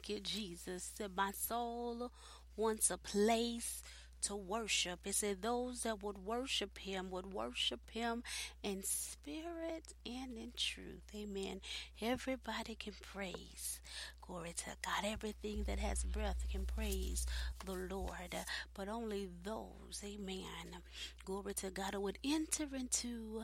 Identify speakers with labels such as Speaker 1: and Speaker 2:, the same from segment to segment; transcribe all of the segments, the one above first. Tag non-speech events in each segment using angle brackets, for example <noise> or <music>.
Speaker 1: Thank you, Jesus. Said, My soul wants a place to worship. It said, Those that would worship him would worship him in spirit and in truth. Amen. Everybody can praise. Glory to God. Everything that has breath can praise the Lord. But only those, amen. Glory to God, who would enter into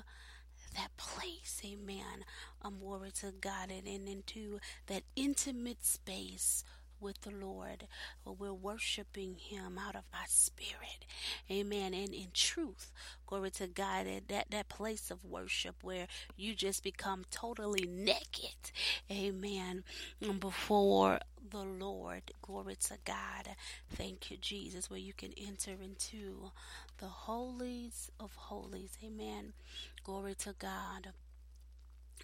Speaker 1: that place, amen. Um, glory to God, and, and into that intimate space with the Lord, where we're worshiping Him out of our spirit, amen, and in truth, glory to God, at that, that place of worship where you just become totally naked, amen, before the Lord, glory to God, thank you, Jesus, where you can enter into the holies of holies, amen, glory to God.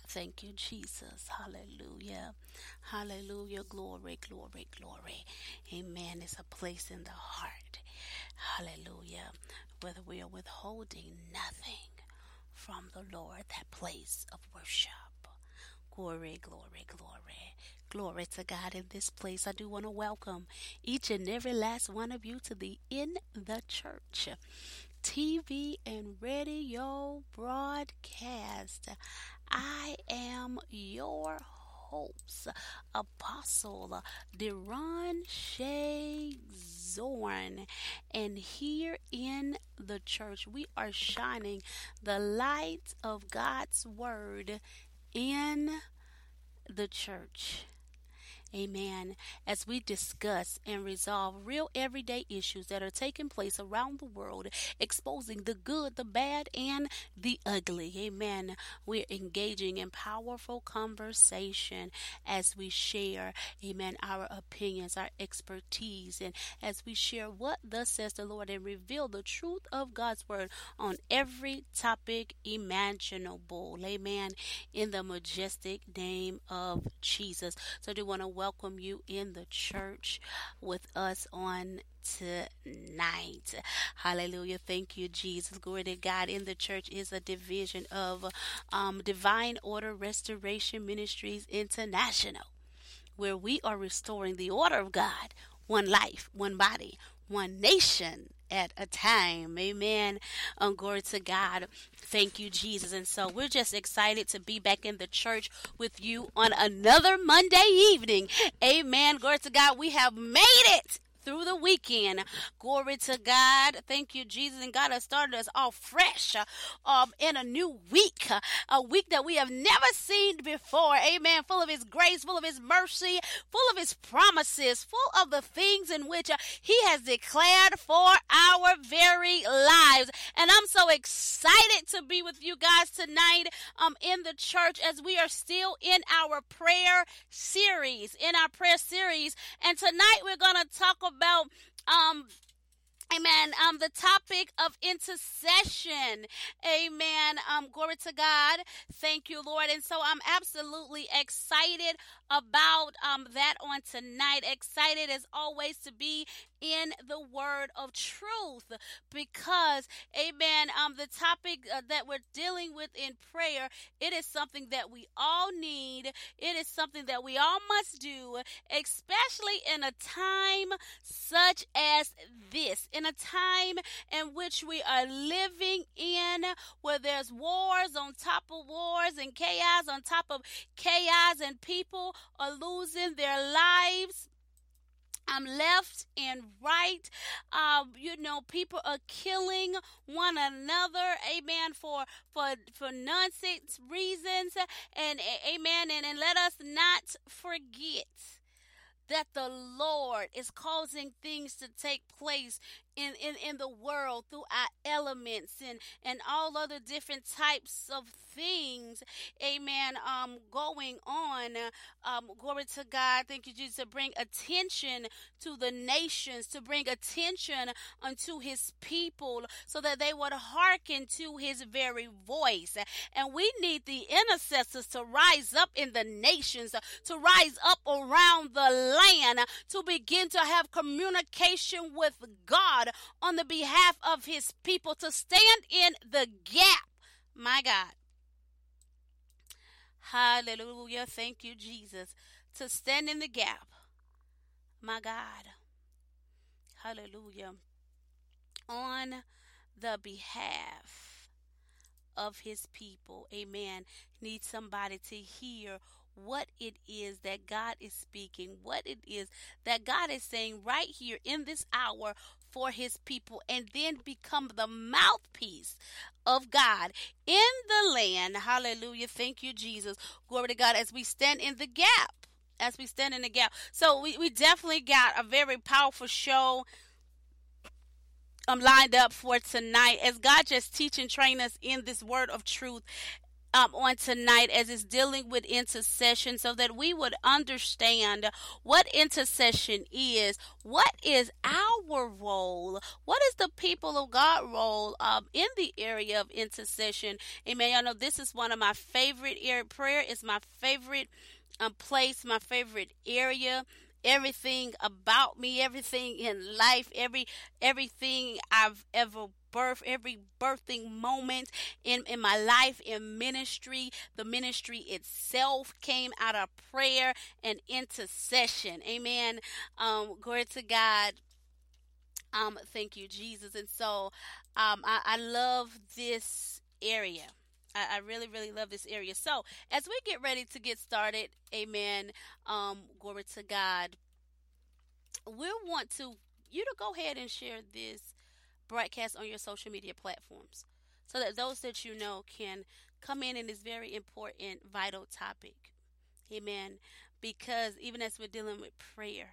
Speaker 1: Thank you, Jesus. Hallelujah. Hallelujah. Glory, glory, glory. Amen. It's a place in the heart. Hallelujah. Whether we are withholding nothing from the Lord, that place of worship. Glory, glory, glory. Glory to God in this place. I do want to welcome each and every last one of you to the In the Church TV and radio broadcast. I am your host, Apostle Deron Shay Zorn. And here in the church, we are shining the light of God's Word in the church. Amen. As we discuss and resolve real everyday issues that are taking place around the world, exposing the good, the bad, and the ugly. Amen. We're engaging in powerful conversation as we share, amen, our opinions, our expertise, and as we share what thus says the Lord and reveal the truth of God's word on every topic imaginable. Amen. In the majestic name of Jesus. So I do want to welcome you in the church with us on tonight. Hallelujah. Thank you, Jesus. Glory to God. In the church is a division of um, Divine Order Restoration Ministries International, where we are restoring the order of God, one life, one body, one nation at a time. Amen. Um, glory to God. Thank you, Jesus. And so we're just excited to be back in the church with you on another Monday evening. Amen. Glory to God. We have made it through the weekend. Glory to God. Thank you, Jesus. And God has started us all fresh um, in a new week, a week that we have never seen before. Amen. Full of His grace, full of His mercy, full of His promises, full of the things in which He has declared for our very lives. And I'm so excited to be with you guys tonight um, in the church as we are still in our prayer series, in our prayer series. And tonight we're going to talk about um Amen. Um, the topic of intercession. Amen. Um, glory to God. Thank you, Lord. And so I'm absolutely excited about um that on tonight. Excited as always to be in the word of truth because amen um the topic uh, that we're dealing with in prayer it is something that we all need it is something that we all must do especially in a time such as this in a time in which we are living in where there's wars on top of wars and chaos on top of chaos and people are losing their lives I'm left and right. Um, you know, people are killing one another. Amen. For for for nonsense reasons. And amen. And, and let us not forget that the Lord is causing things to take place in, in, in the world through our elements and, and all other different types of things, amen, um, going on. Um, glory to God. Thank you, Jesus, to bring attention to the nations, to bring attention unto his people so that they would hearken to his very voice. And we need the intercessors to rise up in the nations, to rise up around the land, to begin to have communication with God God on the behalf of his people to stand in the gap. My God. Hallelujah. Thank you, Jesus. To stand in the gap. My God. Hallelujah. On the behalf of his people. Amen. Need somebody to hear what it is that God is speaking, what it is that God is saying right here in this hour for his people and then become the mouthpiece of God in the land. Hallelujah. Thank you, Jesus. Glory to God as we stand in the gap. As we stand in the gap. So we, we definitely got a very powerful show um lined up for tonight as God just teach and train us in this word of truth um, on tonight as it's dealing with intercession so that we would understand what intercession is, what is our role, what is the people of God role um, in the area of intercession. Amen. Y'all know this is one of my favorite area. Prayer is my favorite um, place, my favorite area everything about me, everything in life, every everything I've ever birth, every birthing moment in, in my life, in ministry. The ministry itself came out of prayer and intercession. Amen. Um, glory to God. Um, thank you, Jesus. And so um, I, I love this area. I, I, really, really love this area. So, as we get ready to get started, amen. Um, glory to God. We want to you to go ahead and share this broadcast on your social media platforms so that those that you know can come in in this very important, vital topic. Amen. Because even as we're dealing with prayer,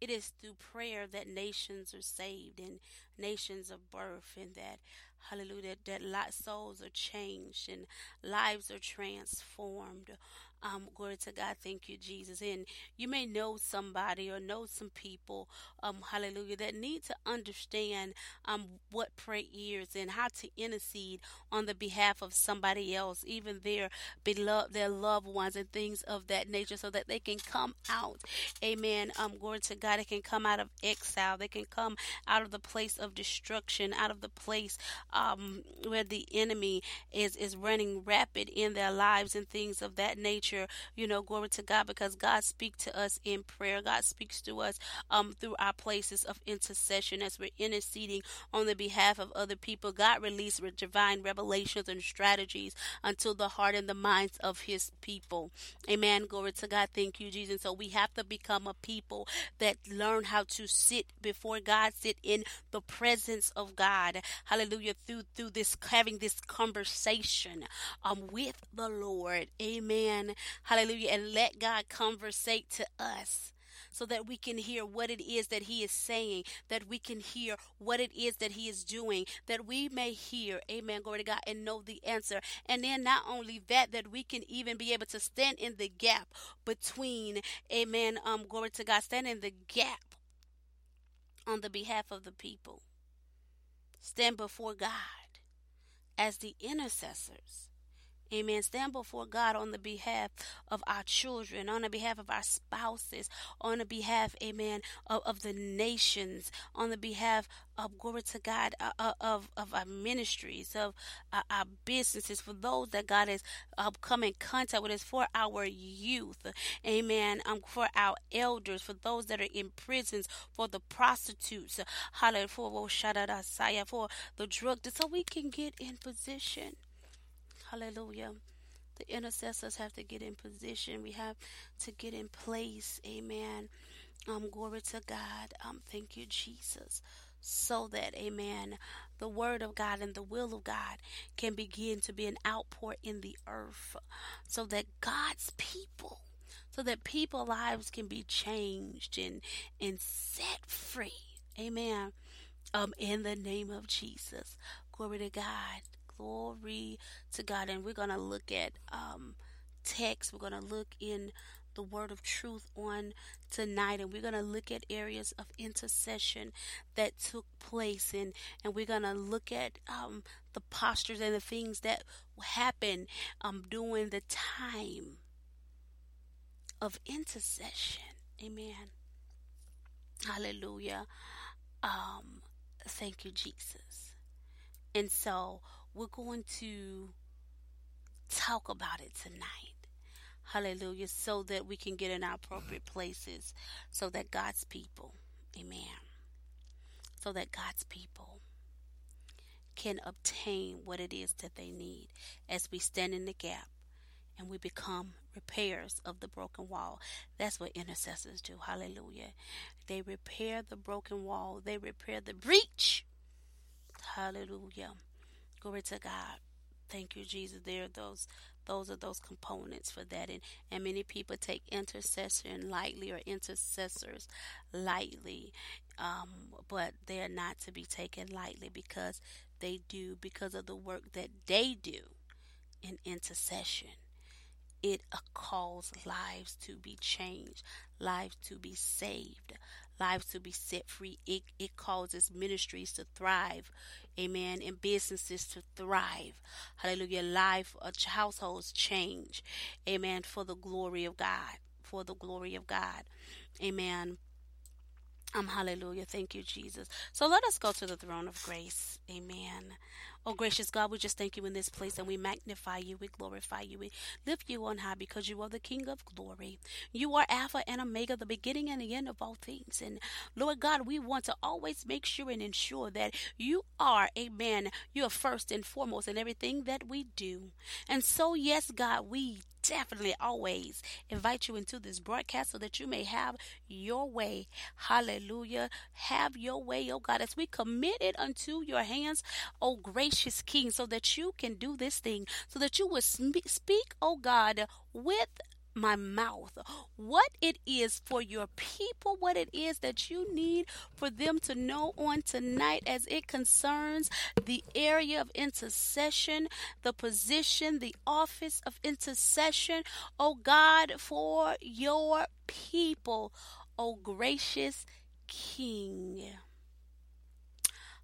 Speaker 1: it is through prayer that nations are saved and nations of birth and that hallelujah that, that souls are changed and lives are transformed um, glory to God. Thank you, Jesus. And you may know somebody or know some people, um, hallelujah, that need to understand um, what prayer is and how to intercede on the behalf of somebody else, even their beloved, their loved ones, and things of that nature, so that they can come out. Amen. Um, glory to God. They can come out of exile. They can come out of the place of destruction, out of the place um, where the enemy is is running rapid in their lives and things of that nature you know, glory to God, because God speaks to us in prayer. God speaks to us um, through our places of intercession as we're interceding on the behalf of other people. God released divine revelations and strategies unto the heart and the minds of his people. Amen. Glory to God. Thank you, Jesus. So we have to become a people that learn how to sit before God, sit in the presence of God. Hallelujah. Through through this having this conversation um with the Lord. Amen. Hallelujah. And let God conversate to us so that we can hear what it is that He is saying, that we can hear what it is that He is doing, that we may hear, amen, glory to God, and know the answer. And then not only that, that we can even be able to stand in the gap between, amen, um, glory to God, stand in the gap on the behalf of the people. Stand before God as the intercessors Amen. Stand before God on the behalf of our children, on the behalf of our spouses, on the behalf, amen, of, of the nations, on the behalf of, glory to God, uh, uh of, of our ministries, of uh, our businesses, for those that God has uh, come in contact with us, for our youth, amen, um, for our elders, for those that are in prisons, for the prostitutes, hallelujah, for, for the drug, so we can get in position Hallelujah. The intercessors have to get in position. We have to get in place. Amen. Um, glory to God. Um, thank you, Jesus. So that, amen, the word of God and the will of God can begin to be an outpour in the earth. So that God's people, so that people lives can be changed and, and set free. Amen. Um, in the name of Jesus. Glory to God. Glory to God. And we're going to look at um, text. We're going to look in the word of truth on tonight. And we're going to look at areas of intercession that took place. And and we're going to look at um, the postures and the things that happened um, during the time of intercession. Amen. Hallelujah. Um thank you jesus. And so we're going to talk about it tonight. Hallelujah. So that we can get in our appropriate places. So that God's people, amen. So that God's people can obtain what it is that they need as we stand in the gap and we become repairs of the broken wall. That's what intercessors do. Hallelujah. They repair the broken wall, they repair the breach. Hallelujah. Glory to God. Thank you, Jesus. There are those those are those components for that. And and many people take intercession lightly or intercessors lightly. Um, but they are not to be taken lightly because they do because of the work that they do in intercession it calls lives to be changed, lives to be saved, lives to be set free. It, it causes ministries to thrive, amen, and businesses to thrive. Hallelujah. Life, uh, households change, amen, for the glory of God. For the glory of God. Amen. Um, hallelujah. Thank you, Jesus. So let us go to the throne of grace. Amen. Oh, gracious God, we just thank you in this place and we magnify you, we glorify you, we lift you on high because you are the King of glory. You are Alpha and Omega, the beginning and the end of all things. And Lord God, we want to always make sure and ensure that you are, amen, you are first and foremost in everything that we do. And so, yes, God, we definitely always invite you into this broadcast so that you may have your way. Hallelujah. Have your way, oh God, as we commit it unto your hands, oh gracious King, so that you can do this thing, so that you will speak, oh God, with my mouth, what it is for your people, what it is that you need for them to know on tonight as it concerns the area of intercession, the position, the office of intercession, oh God, for your people, oh gracious King.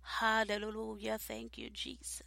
Speaker 1: Hallelujah. Thank you, Jesus.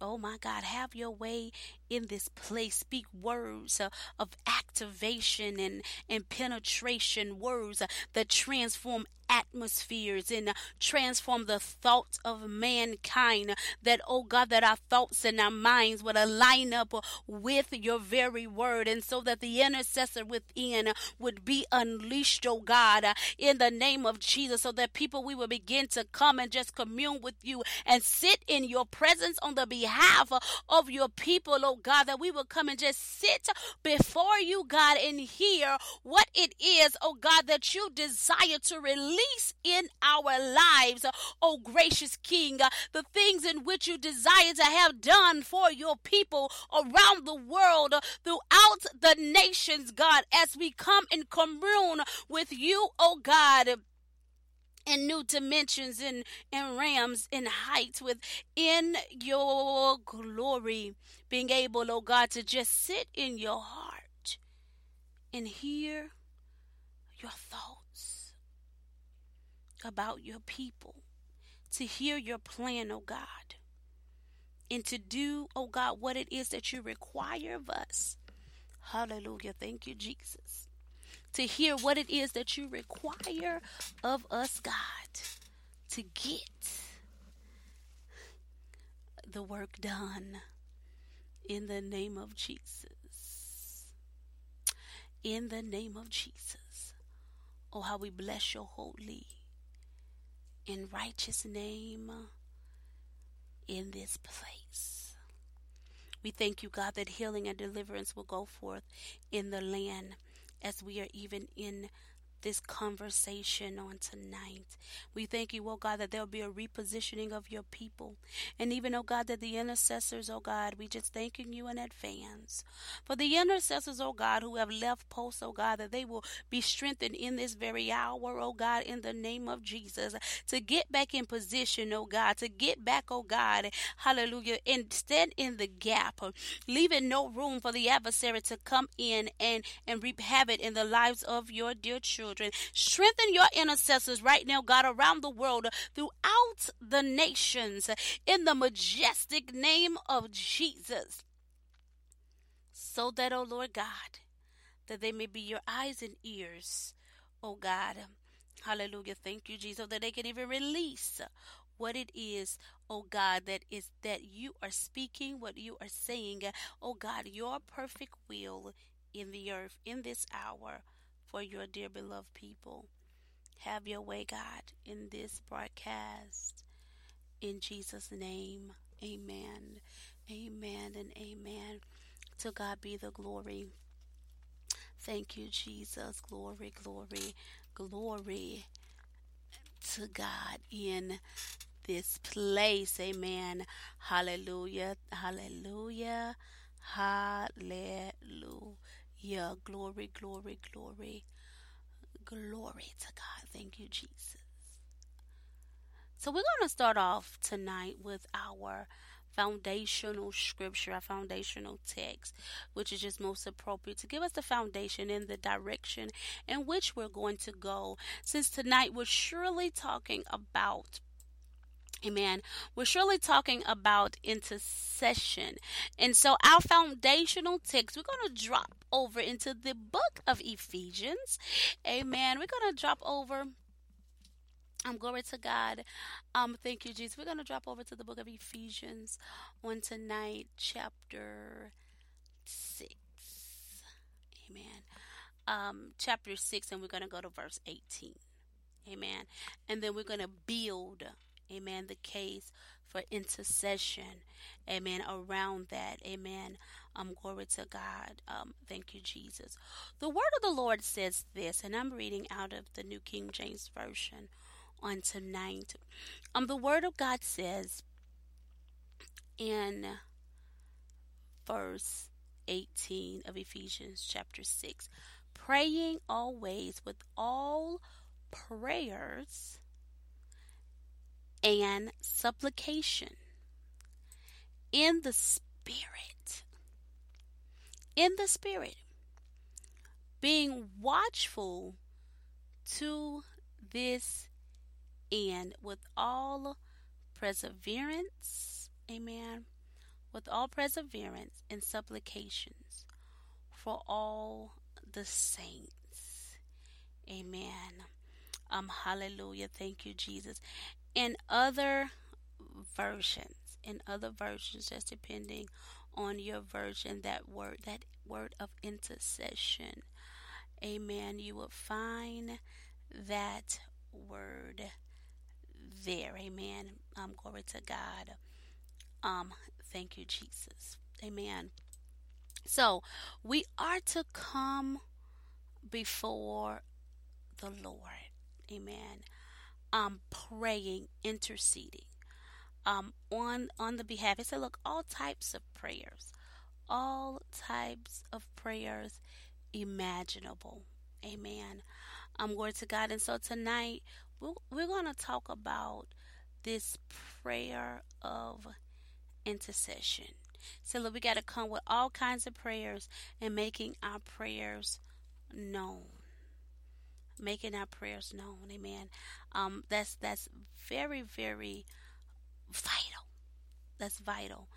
Speaker 1: Oh my God, have your way in this place. Speak words uh, of activation and, and penetration, words uh, that transform atmospheres and uh, transform the thoughts of mankind. That, oh God, that our thoughts and our minds would align up with your very word. And so that the intercessor within would be unleashed, oh God, in the name of Jesus. So that people, we will begin to come and just commune with you and sit in your presence on the behalf of your people, oh God, that we will come and just sit before you, God, and hear what it is, oh God, that you desire to release in our lives, oh gracious King, the things in which you desire to have done for your people around the world, throughout the nations, God, as we come in commune with you, oh God in new dimensions and, and realms and heights within your glory. Being able, oh God, to just sit in your heart and hear your thoughts about your people. To hear your plan, oh God. And to do, oh God, what it is that you require of us. Hallelujah. Thank you, Jesus to hear what it is that you require of us, God, to get the work done in the name of Jesus. In the name of Jesus. Oh, how we bless your holy and righteous name in this place. We thank you, God, that healing and deliverance will go forth in the land as we are even in this conversation on tonight. We thank you, oh God, that there'll be a repositioning of your people. And even, oh God, that the intercessors, oh God, we just thanking you in advance. For the intercessors, oh God, who have left posts, oh God, that they will be strengthened in this very hour, oh God, in the name of Jesus, to get back in position, oh God, to get back, oh God, hallelujah, and stand in the gap, leaving no room for the adversary to come in and, and reap havoc in the lives of your dear children children. Strengthen your intercessors right now, God, around the world, throughout the nations, in the majestic name of Jesus. So that, oh Lord God, that they may be your eyes and ears, oh God. Hallelujah. Thank you, Jesus, that they can even release what it is, oh God, that is that you are speaking, what you are saying, oh God, your perfect will in the earth in this hour for your dear beloved people. Have your way, God, in this broadcast. In Jesus' name, amen. Amen and amen. To God be the glory. Thank you, Jesus. Glory, glory, glory to God in this place. Amen. Hallelujah. Hallelujah. Hallelujah. Glory, glory, glory. Glory to God. Thank you, Jesus. So we're going to start off tonight with our foundational scripture, our foundational text, which is just most appropriate to give us the foundation and the direction in which we're going to go. Since tonight we're surely talking about Amen. We're surely talking about intercession. And so our foundational text, we're going to drop over into the book of Ephesians. Amen. We're going to drop over um, glory to God. Um, thank you, Jesus. We're going to drop over to the book of Ephesians on tonight, chapter 6. Amen. Um, chapter 6, and we're going to go to verse 18. Amen. And then we're going to build, amen, the case for intercession. Amen. Around that. Amen. Um, glory to God. Um, thank you, Jesus. The word of the Lord says this, and I'm reading out of the New King James Version on tonight. Um, the Word of God says in verse 18 of Ephesians chapter 6 praying always with all prayers and supplication in the Spirit. In the Spirit. Being watchful to this and with all perseverance, amen, with all perseverance and supplications for all the saints. Amen. Um, hallelujah. Thank you, Jesus. In other versions, in other versions, just depending on your version, that word, that word of intercession, amen, you will find that word there. Amen. Um, glory to God. Um, thank you, Jesus. Amen. So we are to come before the Lord. Amen. Um, praying, interceding. Um, on on the behalf. He said, look, all types of prayers, all types of prayers imaginable. Amen. Um, glory to God. And so tonight we're, we're going to talk about this prayer of intercession. So look, we got to come with all kinds of prayers and making our prayers known. Making our prayers known, amen. Um, that's that's very very vital. That's vital,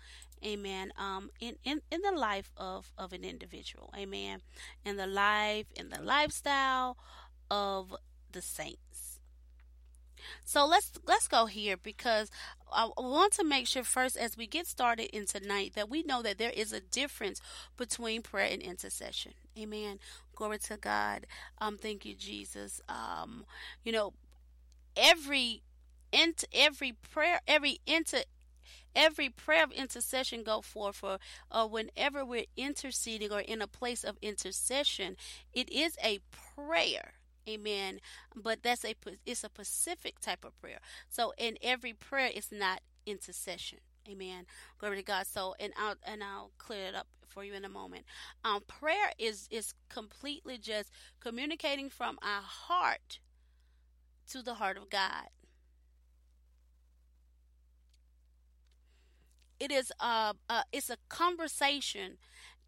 Speaker 1: amen. Um, in in in the life of of an individual, amen. In the life, in the lifestyle of the saints. So let's let's go here because I want to make sure first as we get started in tonight that we know that there is a difference between prayer and intercession. Amen. Glory to God. Um thank you Jesus. Um you know every int every prayer every inter every prayer of intercession go forth for uh, whenever we're interceding or in a place of intercession it is a prayer Amen. But that's a it's a specific type of prayer. So in every prayer, it's not intercession. Amen. Glory to God. So and I'll and I'll clear it up for you in a moment. Um, prayer is is completely just communicating from our heart to the heart of God. It is a, a it's a conversation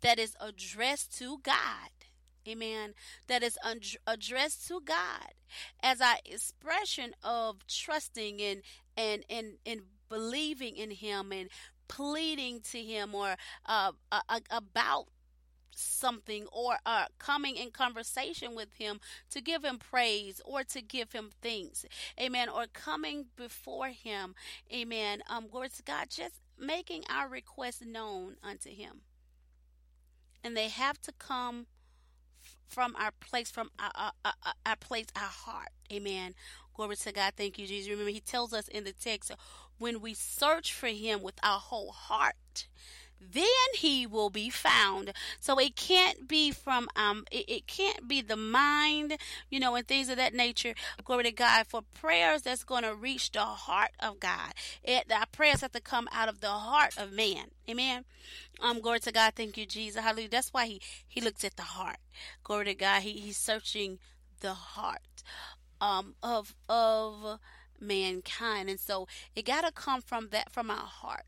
Speaker 1: that is addressed to God amen, that is addressed to God as our expression of trusting and and and and believing in Him and pleading to Him or uh, uh, about something or uh, coming in conversation with him to give him praise or to give him thanks amen or coming before him amen um glory to god just making our requests known unto him and they have to come from our place, from our, our, our, place, our heart. Amen. Glory to God. Thank you, Jesus. Remember, He tells us in the text when we search for Him with our whole heart, then he will be found. So it can't be from um it, it can't be the mind, you know, and things of that nature. Glory to God for prayers that's going to reach the heart of God. It our prayers have to come out of the heart of man. Amen. Um, glory to God. Thank you, Jesus. Hallelujah. That's why he he looks at the heart. Glory to God. He he's searching the heart um of of mankind, and so it got to come from that from our heart.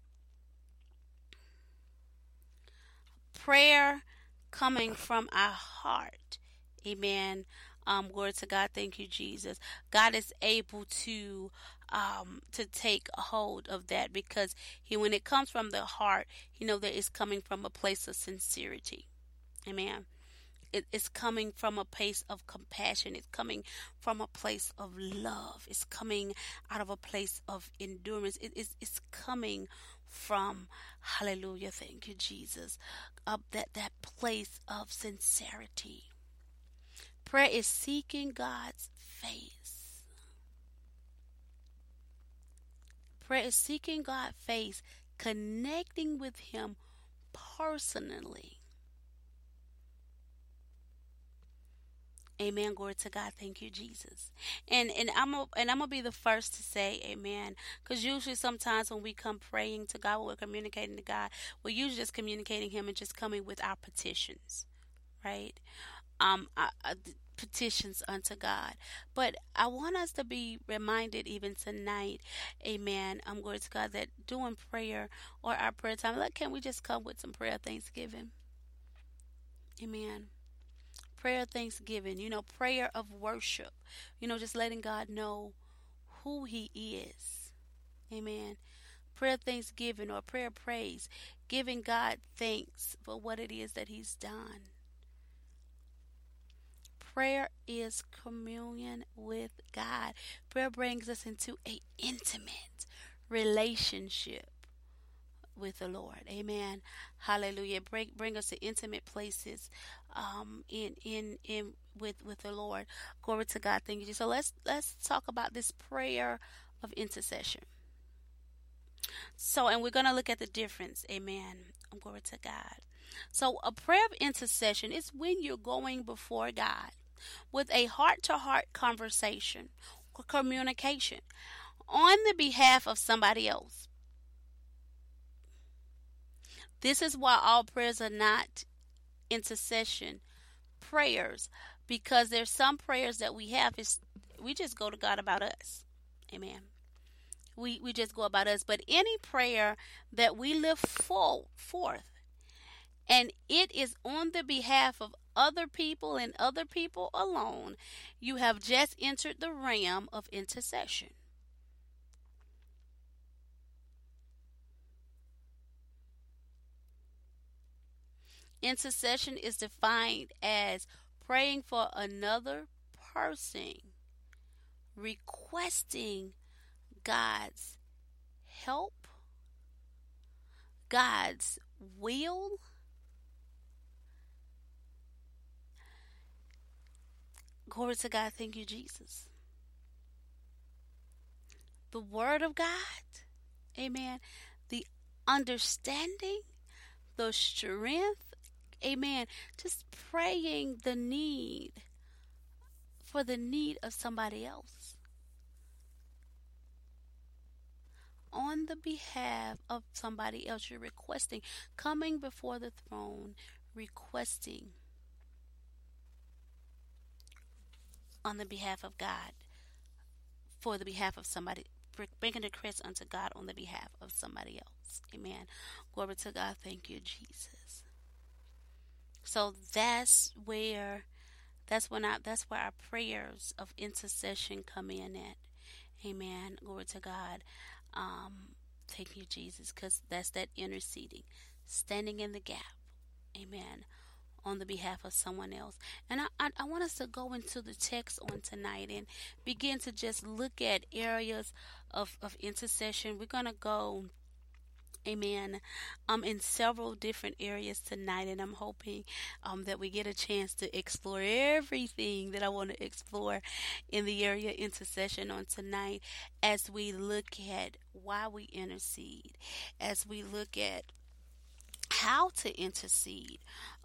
Speaker 1: prayer coming from our heart. Amen. Um, glory to God. Thank you, Jesus. God is able to um, to take hold of that because he, when it comes from the heart, you know that it's coming from a place of sincerity. Amen. It, it's coming from a place of compassion. It's coming from a place of love. It's coming out of a place of endurance. It, it's, it's coming from hallelujah thank you jesus up that that place of sincerity prayer is seeking god's face prayer is seeking god's face connecting with him personally Amen. Glory to God. Thank you, Jesus. And and I'm a, and I'm gonna be the first to say Amen. Because usually, sometimes when we come praying to God, we're communicating to God, we're usually just communicating Him and just coming with our petitions, right? Um, I, I, petitions unto God. But I want us to be reminded even tonight, Amen. I'm um, glory to God that doing prayer or our prayer time, like, can we just come with some prayer thanksgiving? Amen prayer thanksgiving, you know, prayer of worship, you know, just letting God know who He is. Amen. Prayer thanksgiving or prayer praise, giving God thanks for what it is that He's done. Prayer is communion with God. Prayer brings us into a intimate relationship with the Lord. Amen. Hallelujah. Bring bring us to intimate places um in in in with with the Lord. Glory to God. Thank you. So let's let's talk about this prayer of intercession. So and we're going to look at the difference. Amen. Glory to God. So a prayer of intercession is when you're going before God with a heart-to-heart conversation or communication on the behalf of somebody else this is why all prayers are not intercession prayers because there's some prayers that we have is we just go to God about us. Amen. We we just go about us, but any prayer that we lift full, forth and it is on the behalf of other people and other people alone, you have just entered the realm of intercession. Intercession is defined as praying for another person, requesting God's help, God's will, Glory to God. Thank you, Jesus. The Word of God. Amen. The understanding, the strength, Amen. Just praying the need for the need of somebody else. On the behalf of somebody else, you're requesting, coming before the throne, requesting on the behalf of God, for the behalf of somebody, bringing the request unto God on the behalf of somebody else. Amen. Glory to God. Thank you, Jesus. So that's where that's when I that's where our prayers of intercession come in at. Amen. Glory to God. Um, thank you, Jesus, because that's that interceding, standing in the gap. Amen. On the behalf of someone else. And I, I, I want us to go into the text on tonight and begin to just look at areas of, of intercession. We're going to go Amen. Um, in several different areas tonight, and I'm hoping um, that we get a chance to explore everything that I want to explore in the area of intercession on tonight as we look at why we intercede, as we look at how to intercede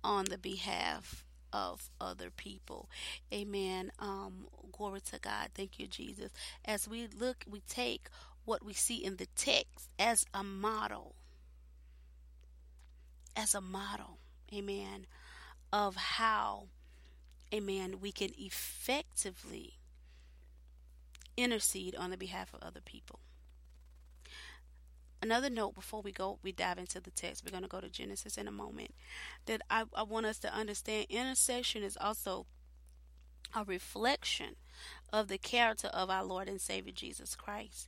Speaker 1: on the behalf of other people. Amen. Um, glory to God. Thank you, Jesus. As we look, we take what we see in the text as a model. As a model. Amen. Of how, amen, we can effectively intercede on the behalf of other people. Another note before we go, we dive into the text. We're going to go to Genesis in a moment. That I, I want us to understand intercession is also a reflection of the character of our Lord and Savior Jesus Christ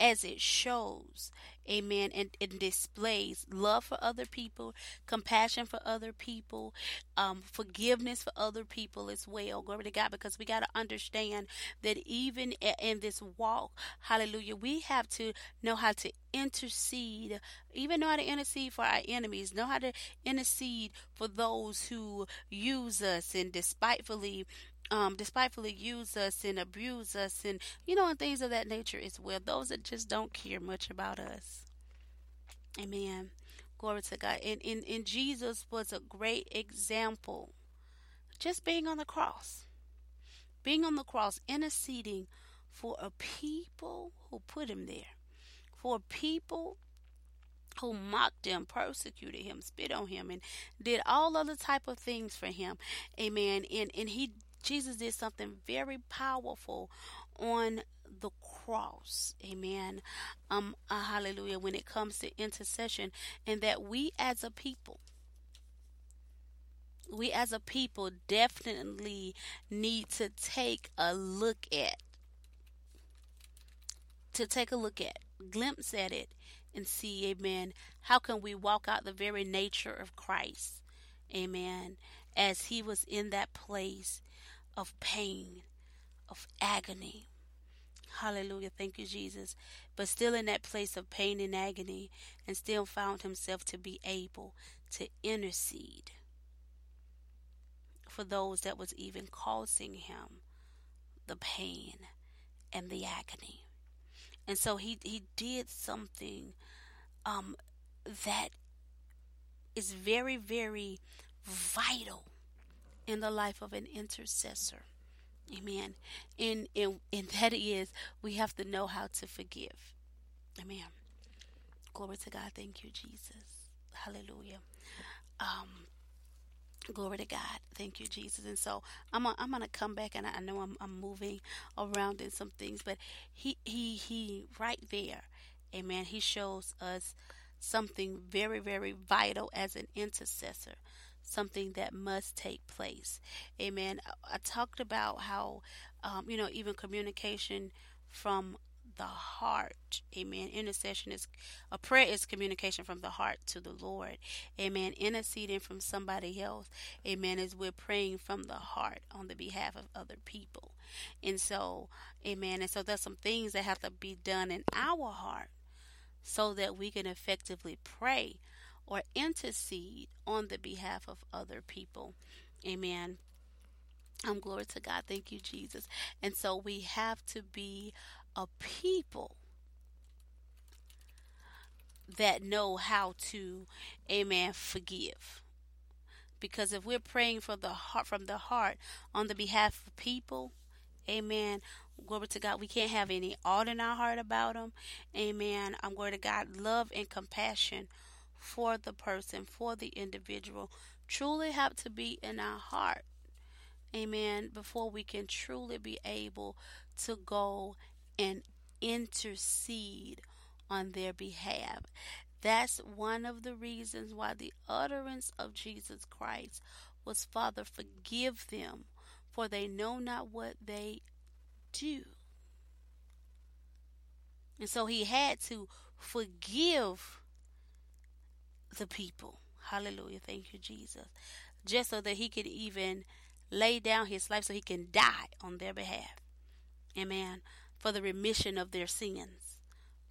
Speaker 1: as it shows, amen, and it displays love for other people, compassion for other people, um, forgiveness for other people as well. Glory to God, because we got to understand that even in this walk, hallelujah, we have to know how to intercede, even know how to intercede for our enemies, know how to intercede for those who use us and despitefully um, despitefully use us and abuse us and you know and things of that nature as well. Those that just don't care much about us. Amen. Glory to god. And, and, and jesus was a great example. Just being on the cross. Being on the cross interceding for a people who put him there. For people who mocked him, persecuted him, spit on him, and did all other type of things for him. Amen. And and he Jesus did something very powerful on the cross. Amen. Um uh, hallelujah when it comes to intercession and that we as a people we as a people definitely need to take a look at to take a look at glimpse at it and see amen how can we walk out the very nature of Christ amen as he was in that place of pain, of agony. Hallelujah. Thank you, Jesus. But still in that place of pain and agony, and still found himself to be able to intercede for those that was even causing him the pain and the agony. And so he, he did something um, that is very, very vital in the life of an intercessor. Amen. And, and, and that is, we have to know how to forgive. Amen. Glory to God. Thank you, Jesus. Hallelujah. Um, glory to God. Thank you, Jesus. And so I'm a, I'm gonna come back, and I, I know I'm, I'm moving around in some things, but he he he right there, Amen. He shows us something very very vital as an intercessor something that must take place. Amen. I, talked about how, um, you know, even communication from the heart. Amen. Intercession is a prayer is communication from the heart to the Lord. Amen. Interceding from somebody else. Amen. Is we're praying from the heart on the behalf of other people. And so, amen. And so there's some things that have to be done in our heart so that we can effectively pray or intercede on the behalf of other people. Amen. Um, glory to God. Thank you, Jesus. And so we have to be a people that know how to, amen, forgive. Because if we're praying for the heart from the heart on the behalf of people, amen. Glory to God. We can't have any odd in our heart about them. Amen. I'm glory to God. Love and compassion for the person, for the individual, truly have to be in our heart. Amen. Before we can truly be able to go and intercede on their behalf. That's one of the reasons why the utterance of Jesus Christ was, Father, forgive them, for they know not what they do. And so he had to forgive the people. Hallelujah. Thank you, Jesus. Just so that he could even lay down his life so he can die on their behalf. Amen. For the remission of their sins.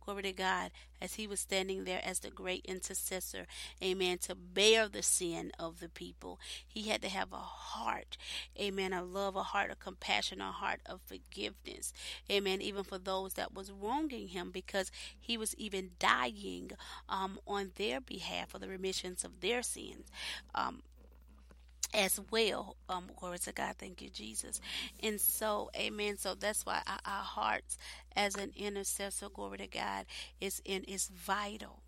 Speaker 1: Glory to God, as he was standing there as the great intercessor, amen, to bear the sin of the people. He had to have a heart, amen, of love, a heart of compassion, a heart of forgiveness, amen, even for those that was wronging him because he was even dying um, on their behalf for the remissions of their sins. Um, as well. Um, glory to God. Thank you, Jesus. And so, amen. So that's why our, our hearts as an intercessor, glory to God, is in is vital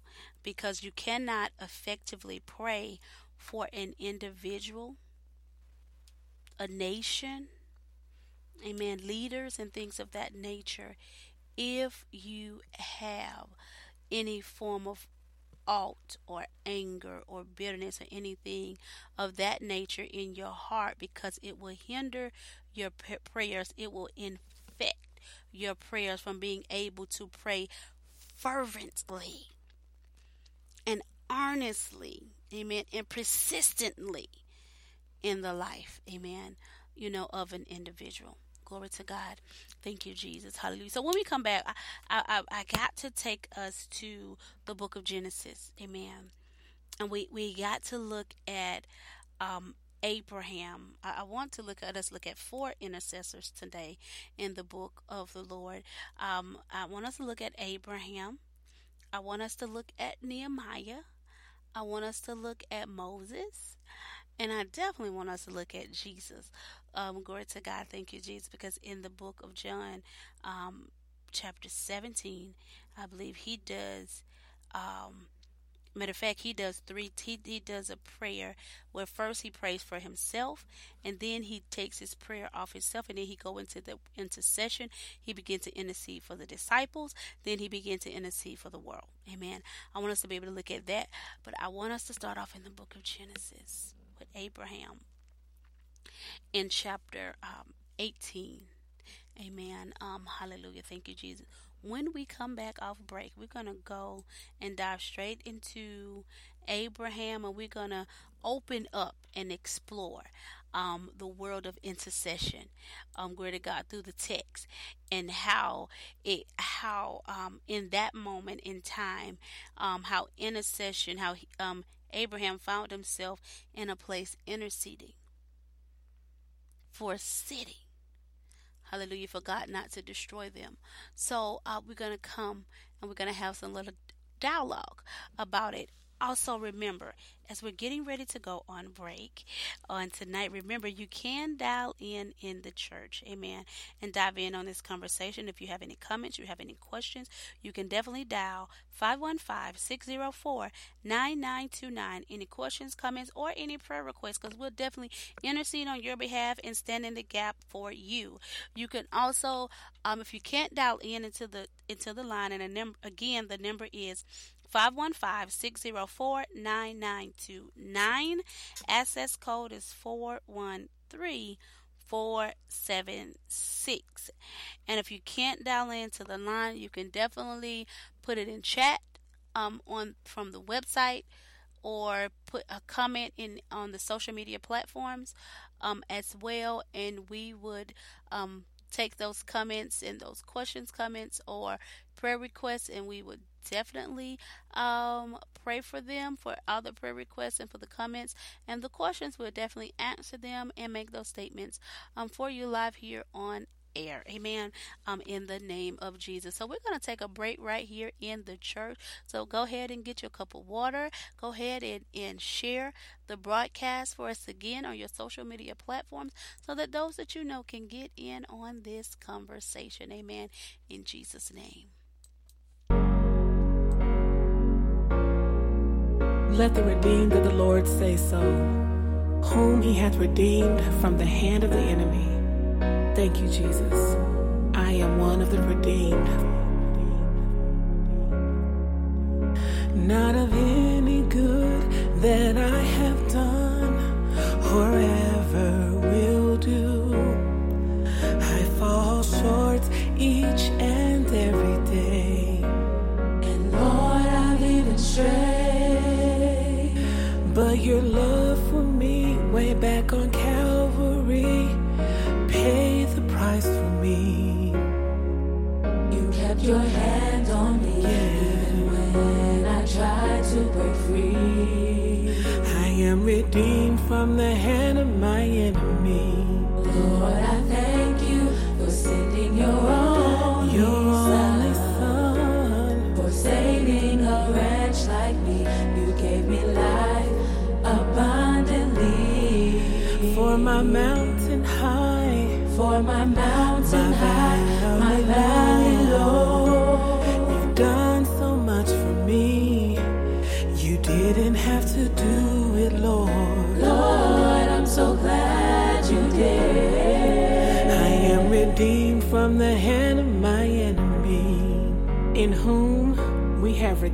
Speaker 1: because you cannot effectively pray for an individual, a nation, amen, leaders and things of that nature if you have any form of alt or anger or bitterness or anything of that nature in your heart because it will hinder your prayers. It will infect your prayers from being able to pray fervently and earnestly, amen, and persistently in the life, amen, you know, of an individual. Glory to God. Thank you, Jesus. Hallelujah. So when we come back, I, I, I got to take us to the book of Genesis. Amen. And we, we got to look at um, Abraham. I, want to look at us look at four intercessors today in the book of the Lord. Um, I want us to look at Abraham. I want us to look at Nehemiah. I want us to look at Moses. And I definitely want us to look at Jesus. Um, glory to God. Thank you, Jesus. Because in the book of John, um, chapter 17, I believe he does. Um, matter of fact, he does three. He, he does a prayer where first he prays for himself, and then he takes his prayer off himself, and then he go into the intercession. He begins to intercede for the disciples. Then he begins to intercede for the world. Amen. I want us to be able to look at that, but I want us to start off in the book of Genesis with Abraham in chapter um, 18. Amen. Um, hallelujah. Thank you, Jesus. When we come back off break, we're going to go and dive straight into Abraham and we're going to open up and explore um, the world of intercession. Um, glory to God through the text and how it, how um, in that moment in time, um, how intercession, how um, Abraham found himself in a place interceding for city. Hallelujah, for God not to destroy them. So uh, we're going to come and we're going to have some little dialogue about it. Also, remember, as we're getting ready to go on break on tonight, remember you can dial in in the church, amen, and dive in on this conversation. If you have any comments, you have any questions, you can definitely dial 515-604-9929. Any questions, comments, or any prayer requests, because we'll definitely intercede on your behalf and stand in the gap for you. You can also, um, if you can't dial in into the into the line, and the number again, the number is 515-604-9929. Access code is 413476. And if you can't dial into the line, you can definitely put it in chat um, on from the website or put a comment in on the social media platforms um, as well and we would um, take those comments and those questions comments or prayer requests and we would definitely um, pray for them for all the prayer requests and for the comments and the questions. We'll definitely answer them and make those statements um, for you live here on air. Amen. Um, in the name of Jesus. So we're going to take a break right here in the church. So go ahead and get your cup of water. Go ahead and, and share the broadcast for us again on your social media platforms so that those that you know can get in on this conversation. Amen. In Jesus' name.
Speaker 2: Let the redeemed of the Lord say so, whom he hath redeemed from the hand of the enemy. Thank you, Jesus. I am one of the redeemed. Not of any good that I have done or ever will do. I fall short each and every day. And Lord, I've even strayed. your hand on me, even when I
Speaker 3: try to break free. I am
Speaker 2: redeemed from the hand of my enemy.
Speaker 3: Lord, I thank you for sending your only,
Speaker 2: your only
Speaker 3: son, for saving a wretch like me. You gave me life abundantly.
Speaker 2: For my mountain high,
Speaker 3: for my mountain
Speaker 2: my
Speaker 3: high, my
Speaker 2: valley.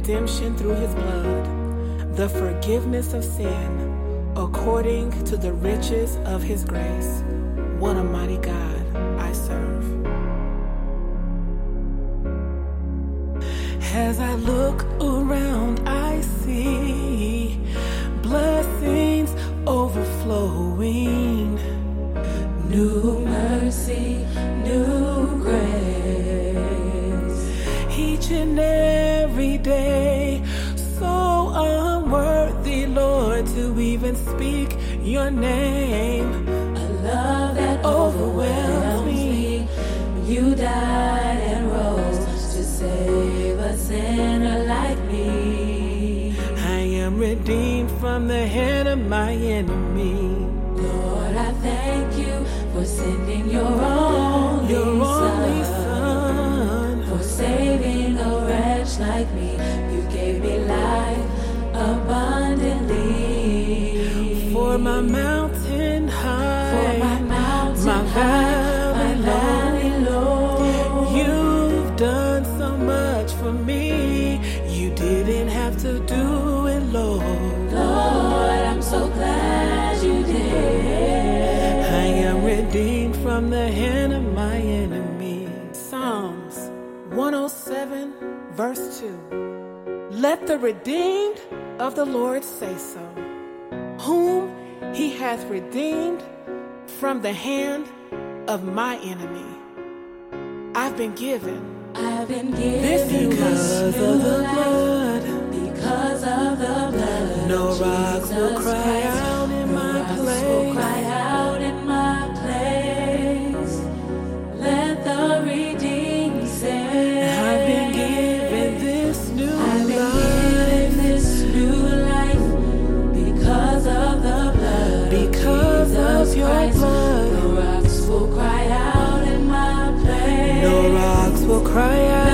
Speaker 2: redemption through his blood, the forgiveness of sin, according to the riches of his grace. What a mighty God. The redeemed of the Lord say so, whom he hath redeemed from the hand of my enemy. I've been given.
Speaker 3: I've been given this because of the blood. Because of the blood. No rocks will cry out.
Speaker 2: cry out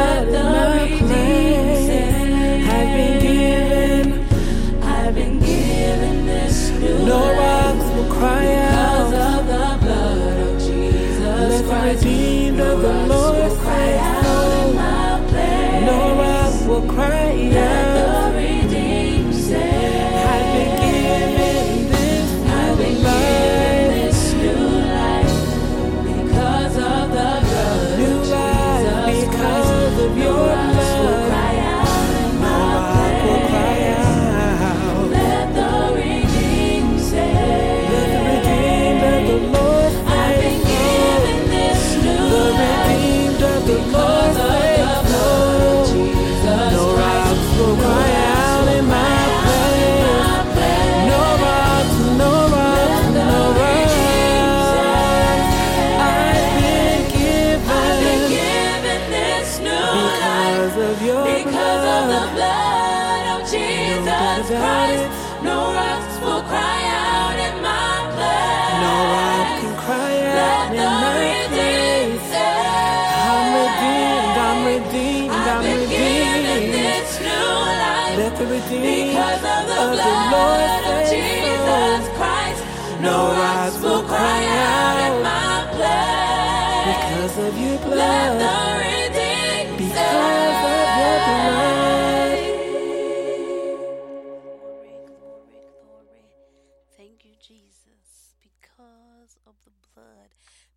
Speaker 3: Jesus, because of the blood,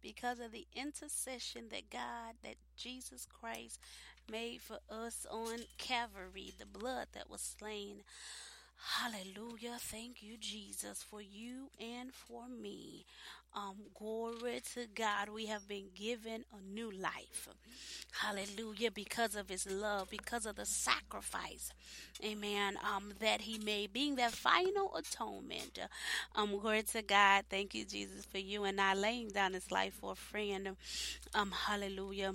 Speaker 2: because of
Speaker 3: the
Speaker 1: intercession that God, that Jesus Christ made for us on Calvary, the blood that was slain Hallelujah. Thank you, Jesus, for you and for me. Um, glory to God. We have been given a new life. Hallelujah. Because of his love, because of the sacrifice. Amen. Um, that he made, being that final atonement. Um, glory to God. Thank you, Jesus, for you and I laying down his life for a friend. Um, hallelujah.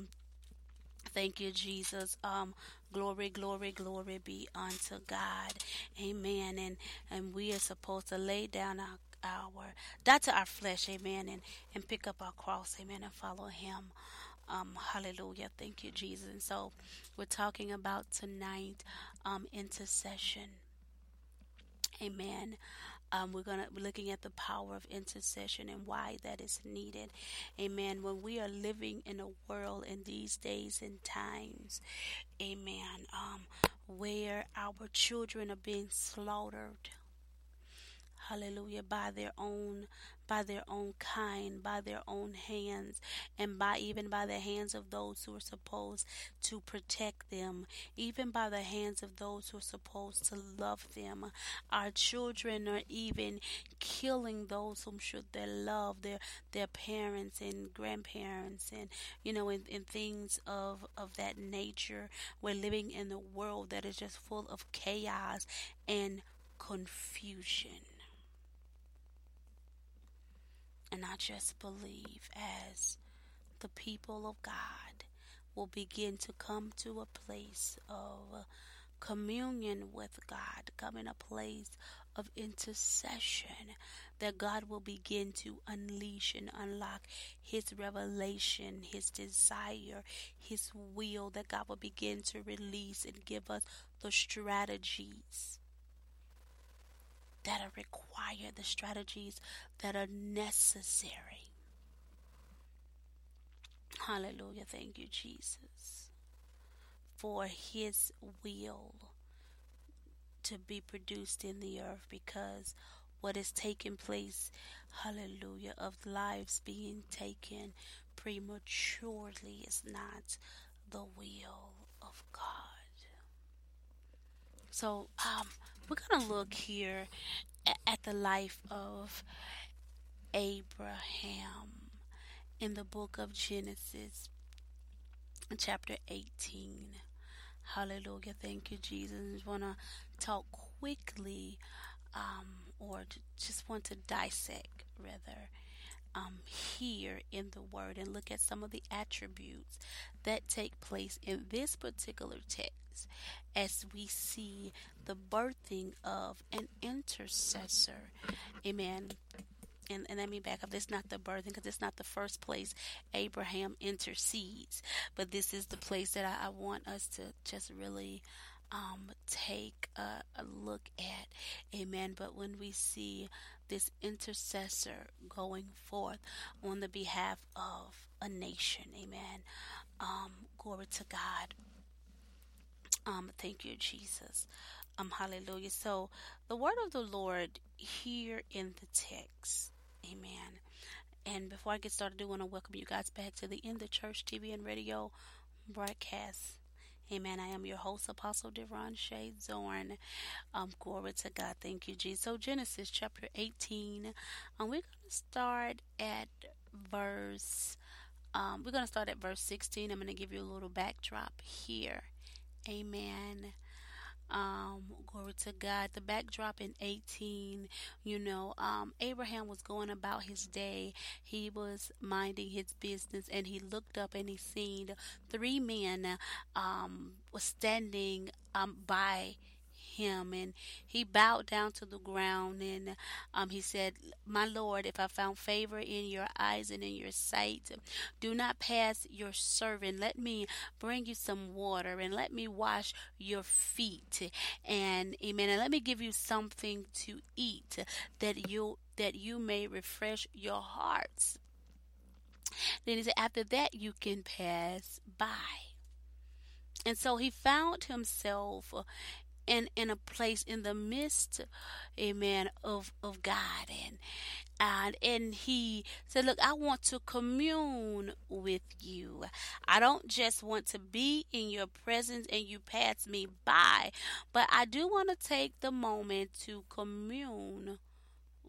Speaker 1: Thank you, Jesus. Um, glory, glory, glory be unto God. Amen. And and we are supposed to lay down our our die to our flesh, amen, and and pick up our cross, amen, and follow Him. Um, hallelujah. Thank you, Jesus. And so we're talking about tonight um, intercession. Amen. Um, we're gonna be looking at the power of intercession and why that is needed. Amen. When we are living in a world in these days and times, Amen. Um, where our children are being slaughtered hallelujah by their own by their own kind by their own hands and by even by the hands of those who are supposed to protect them even by the hands of those who are supposed to love them. Our children are even killing those whom should they love their their parents and grandparents and you know in, in things of of that nature. We're living in a world that is just full of chaos and confusion and I just believe as the people of God will begin to come to a place of communion with God, come in a place of intercession, that God will begin to unleash and unlock His revelation, His desire, His will, that God will begin to release and give us the strategies that are required, the strategies that are necessary. Hallelujah. Thank you, Jesus, for His will to be produced in the earth because what is taking place, hallelujah, of lives being taken prematurely is not the will of God. So, um, we're going to look here at the life of Abraham in the book of Genesis, chapter 18. Hallelujah. Thank you, Jesus. I want to talk quickly, um, or just want to dissect, rather, um, here in the Word and look at some of the attributes that take place in this particular text as we see the birthing of an intercessor. Amen. And, and let me back up. This is not the birthing because it's not the first place Abraham intercedes, but this is the place that I, I want us to just really um, take a, a, look at. Amen. But when we see this intercessor going forth on the behalf of a nation, amen. Um, glory to God. Um, thank you, Jesus. Um, hallelujah. So, the word of the Lord here in the text, amen. And before I get started, I do want to welcome you guys back to the In the Church TV and radio broadcast. Amen. I am your host, Apostle Devon Shea Zorn. Um, glory to God. Thank you, Jesus. So, Genesis chapter 18. Um, we're to start at verse. Um, we're going to start at verse 16. I'm going to give you a little backdrop here. Amen. Um, glory to God. The backdrop in 18, you know, um, Abraham was going about his day. He was minding his business and he looked up and he seen three men, um, was standing, um, by him and he bowed down to the ground and um, he said my lord if i found favor in your eyes and in your sight do not pass your servant. Let me bring you some water and let me wash your feet and amen and let me give you something to eat that you that you may refresh your hearts. Then he said after that you can pass by. And so he found himself in in a place in the midst, amen, of of God and and and he said, "Look, I want to commune with you. I don't just want to be in your presence and you pass me by, but I do want to take the moment to commune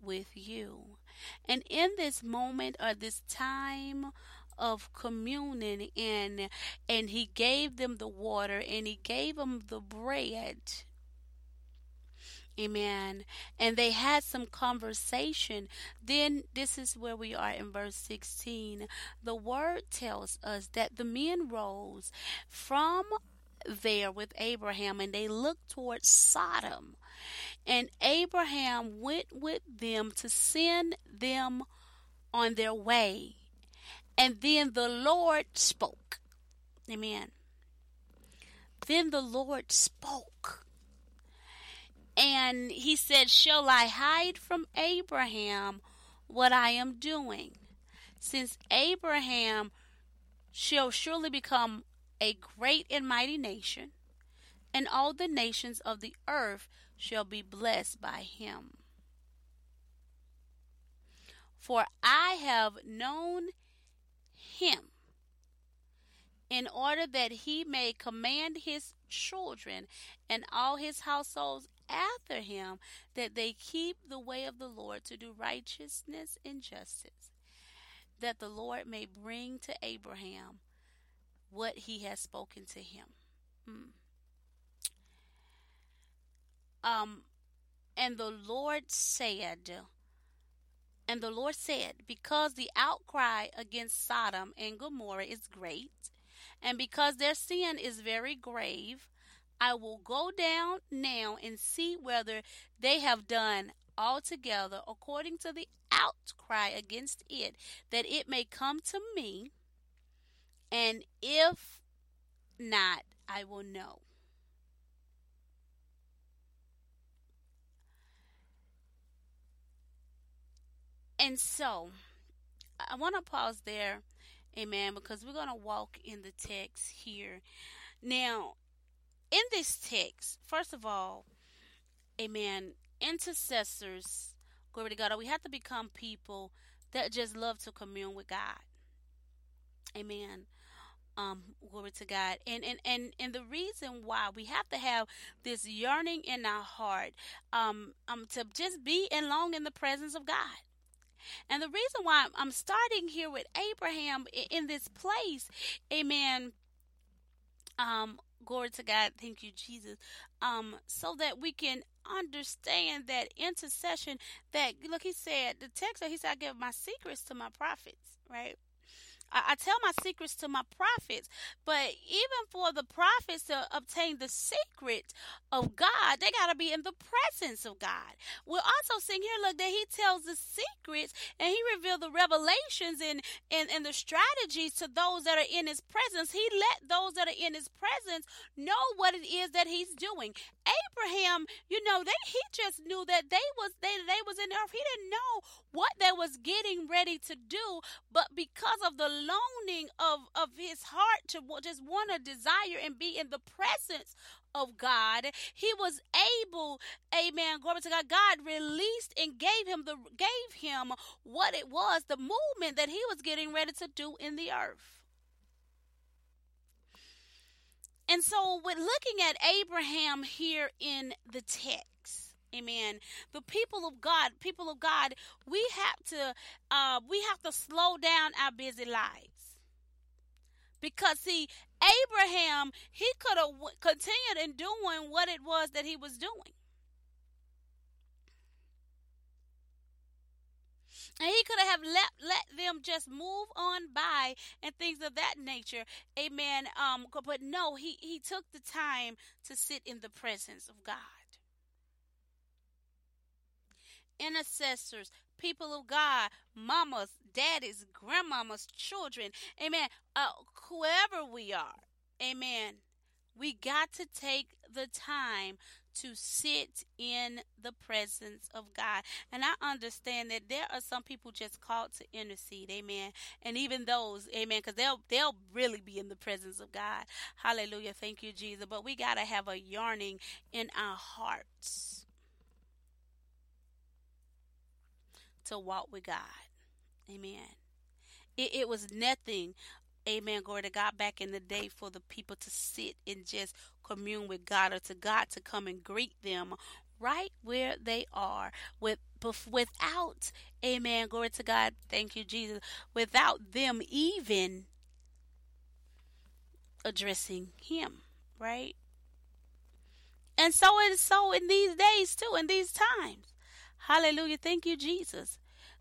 Speaker 1: with you." And in this moment or this time of communing and and he gave them the water and he gave them the bread amen and they had some conversation then this is where we are in verse 16 the word tells us that the men rose from there with Abraham and they looked towards Sodom and Abraham went with them to send them on their way and then the Lord spoke. Amen. Then the Lord spoke. And he said, Shall I hide from Abraham what I am doing? Since Abraham shall surely become a great and mighty nation, and all the nations of the earth shall be blessed by him. For I have known him in order that he may command his children and all his households after him that they keep the way of the Lord to do righteousness and justice, that the Lord may bring to Abraham what he has spoken to him. Hmm. Um, and the Lord said, and the Lord said, Because the outcry against Sodom and Gomorrah is great, and because their sin is very grave, I will go down now and see whether they have done altogether according to the outcry against it, that it may come to me, and if not, I will know. And so, I want to pause there, amen, because we're going to walk in the text here. Now, in this text, first of all, amen, intercessors, glory to God, we have to become people that just love to commune with God. Amen. Um, glory to God. And, and and and the reason why we have to have this yearning in our heart, um, um, to just be and long in the presence of God. And the reason why I'm starting here with Abraham in this place, amen. Um, glory to God. Thank you, Jesus. Um, so that we can understand that intercession that look he said the text he said I give my secrets to my prophets, right? I, I tell my secrets to my prophets. But even for the prophets to obtain the secret of God, they got to be in the presence of God. We're also seeing here, look, that he tells the secrets and he revealed the revelations and, and, and the strategies to those that are in his presence. He let those that are in his presence know what it is that he's doing. Abraham, you know, they he just knew that they was they they was in earth. He didn't know what they was getting ready to do, but because of the longing of of his heart to just want to desire and be in the presence of God, he was able, amen, glory to God. God released and gave him the gave him what it was, the movement that he was getting ready to do in the earth. And so, with looking at Abraham here in the text, amen, the people of God, people of God, we have to, uh, we have to slow down our busy lives. Because see, Abraham, he could have w- continued in doing what it was that he was doing. And he could have let let them just move on by and things of that nature. Amen. Um, but no, he, he took the time to sit in the presence of God. Intercessors, people of God, mamas, daddies, grandmamas, children, amen. Uh, whoever we are, amen. We got to take the time to sit in the presence of God. And I understand that there are some people just called to intercede, amen. And even those, amen, because they'll they'll really be in the presence of God. Hallelujah. Thank you, Jesus. But we gotta have a yearning in our hearts to walk with God. Amen. It, it was nothing Amen. Glory to God. Back in the day, for the people to sit and just commune with God, or to God to come and greet them right where they are, with without, Amen. Glory to God. Thank you, Jesus. Without them even addressing Him, right? And so is so in these days too, in these times. Hallelujah. Thank you, Jesus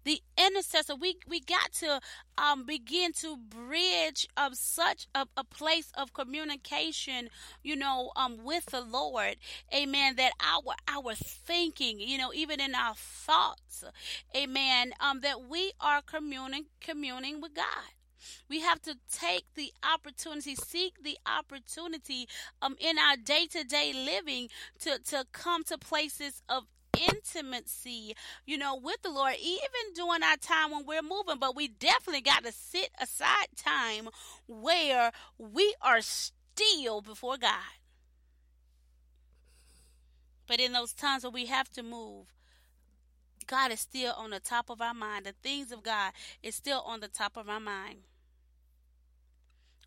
Speaker 1: the intercessor. We we got to um, begin to bridge of such a, a, place of communication, you know, um, with the Lord, Amen. That our our thinking, you know, even in our thoughts, Amen. Um, that we are communing communing with God. We have to take the opportunity, seek the opportunity um, in our day to day living to, to come to places of intimacy, you know, with the Lord, even during our time when we're moving. But we definitely got to sit aside time where we are still before God. But in those times where we have to move, God is still on the top of our mind. The things of God is still on the top of our mind.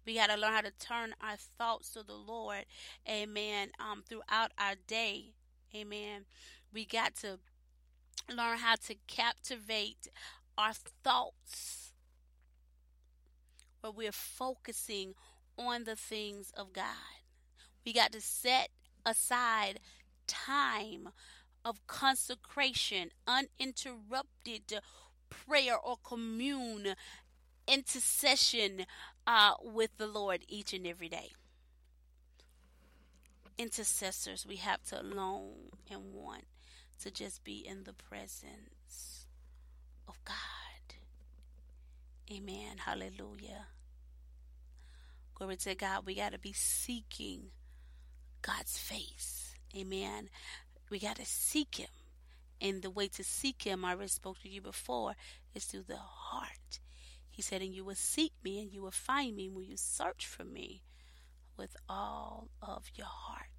Speaker 1: We got to learn how to turn our thoughts to the Lord, amen, um, throughout our day. Amen. We got to learn how to captivate our thoughts where we're focusing on the things of God. We got to set aside time of consecration, uninterrupted prayer or commune, intercession uh, with the Lord each and every day intercessors, we have to long and want to just be in the presence of God. Amen. Hallelujah. Glory to God. We got to be seeking God's face. Amen. We got to seek Him. And the way to seek Him, I already spoke to you before, is through the heart. He said, And you will seek me and you will find me when you search for me with all of your heart.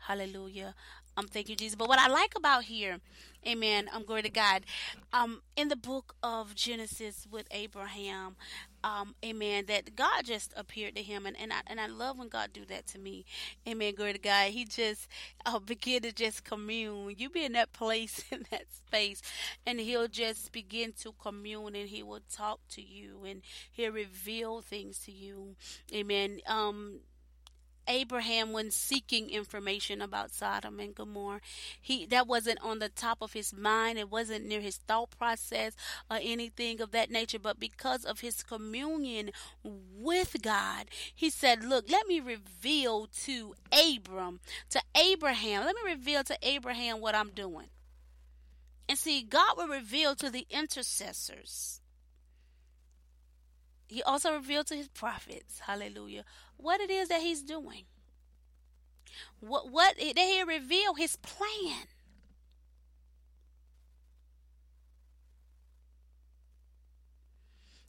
Speaker 1: Hallelujah. Um, thank you, Jesus. But what I like about here, amen, I'm um, glory to God. Um, in the book of Genesis with Abraham, um, amen, that God just appeared to him and, and I and I love when God do that to me. Amen, glory to God. He just uh, begin to just commune. You be in that place <laughs> in that space and he'll just begin to commune and he will talk to you and he'll reveal things to you. Amen. Um Abraham when seeking information about Sodom and Gomorrah. He that wasn't on the top of his mind. It wasn't near his thought process or anything of that nature. But because of his communion with God, he said, "Look, let me reveal to Abram, to Abraham. Let me reveal to Abraham what I'm doing." And see, God will reveal to the intercessors he also revealed to his prophets, hallelujah, what it is that he's doing. What what that he reveal his plan.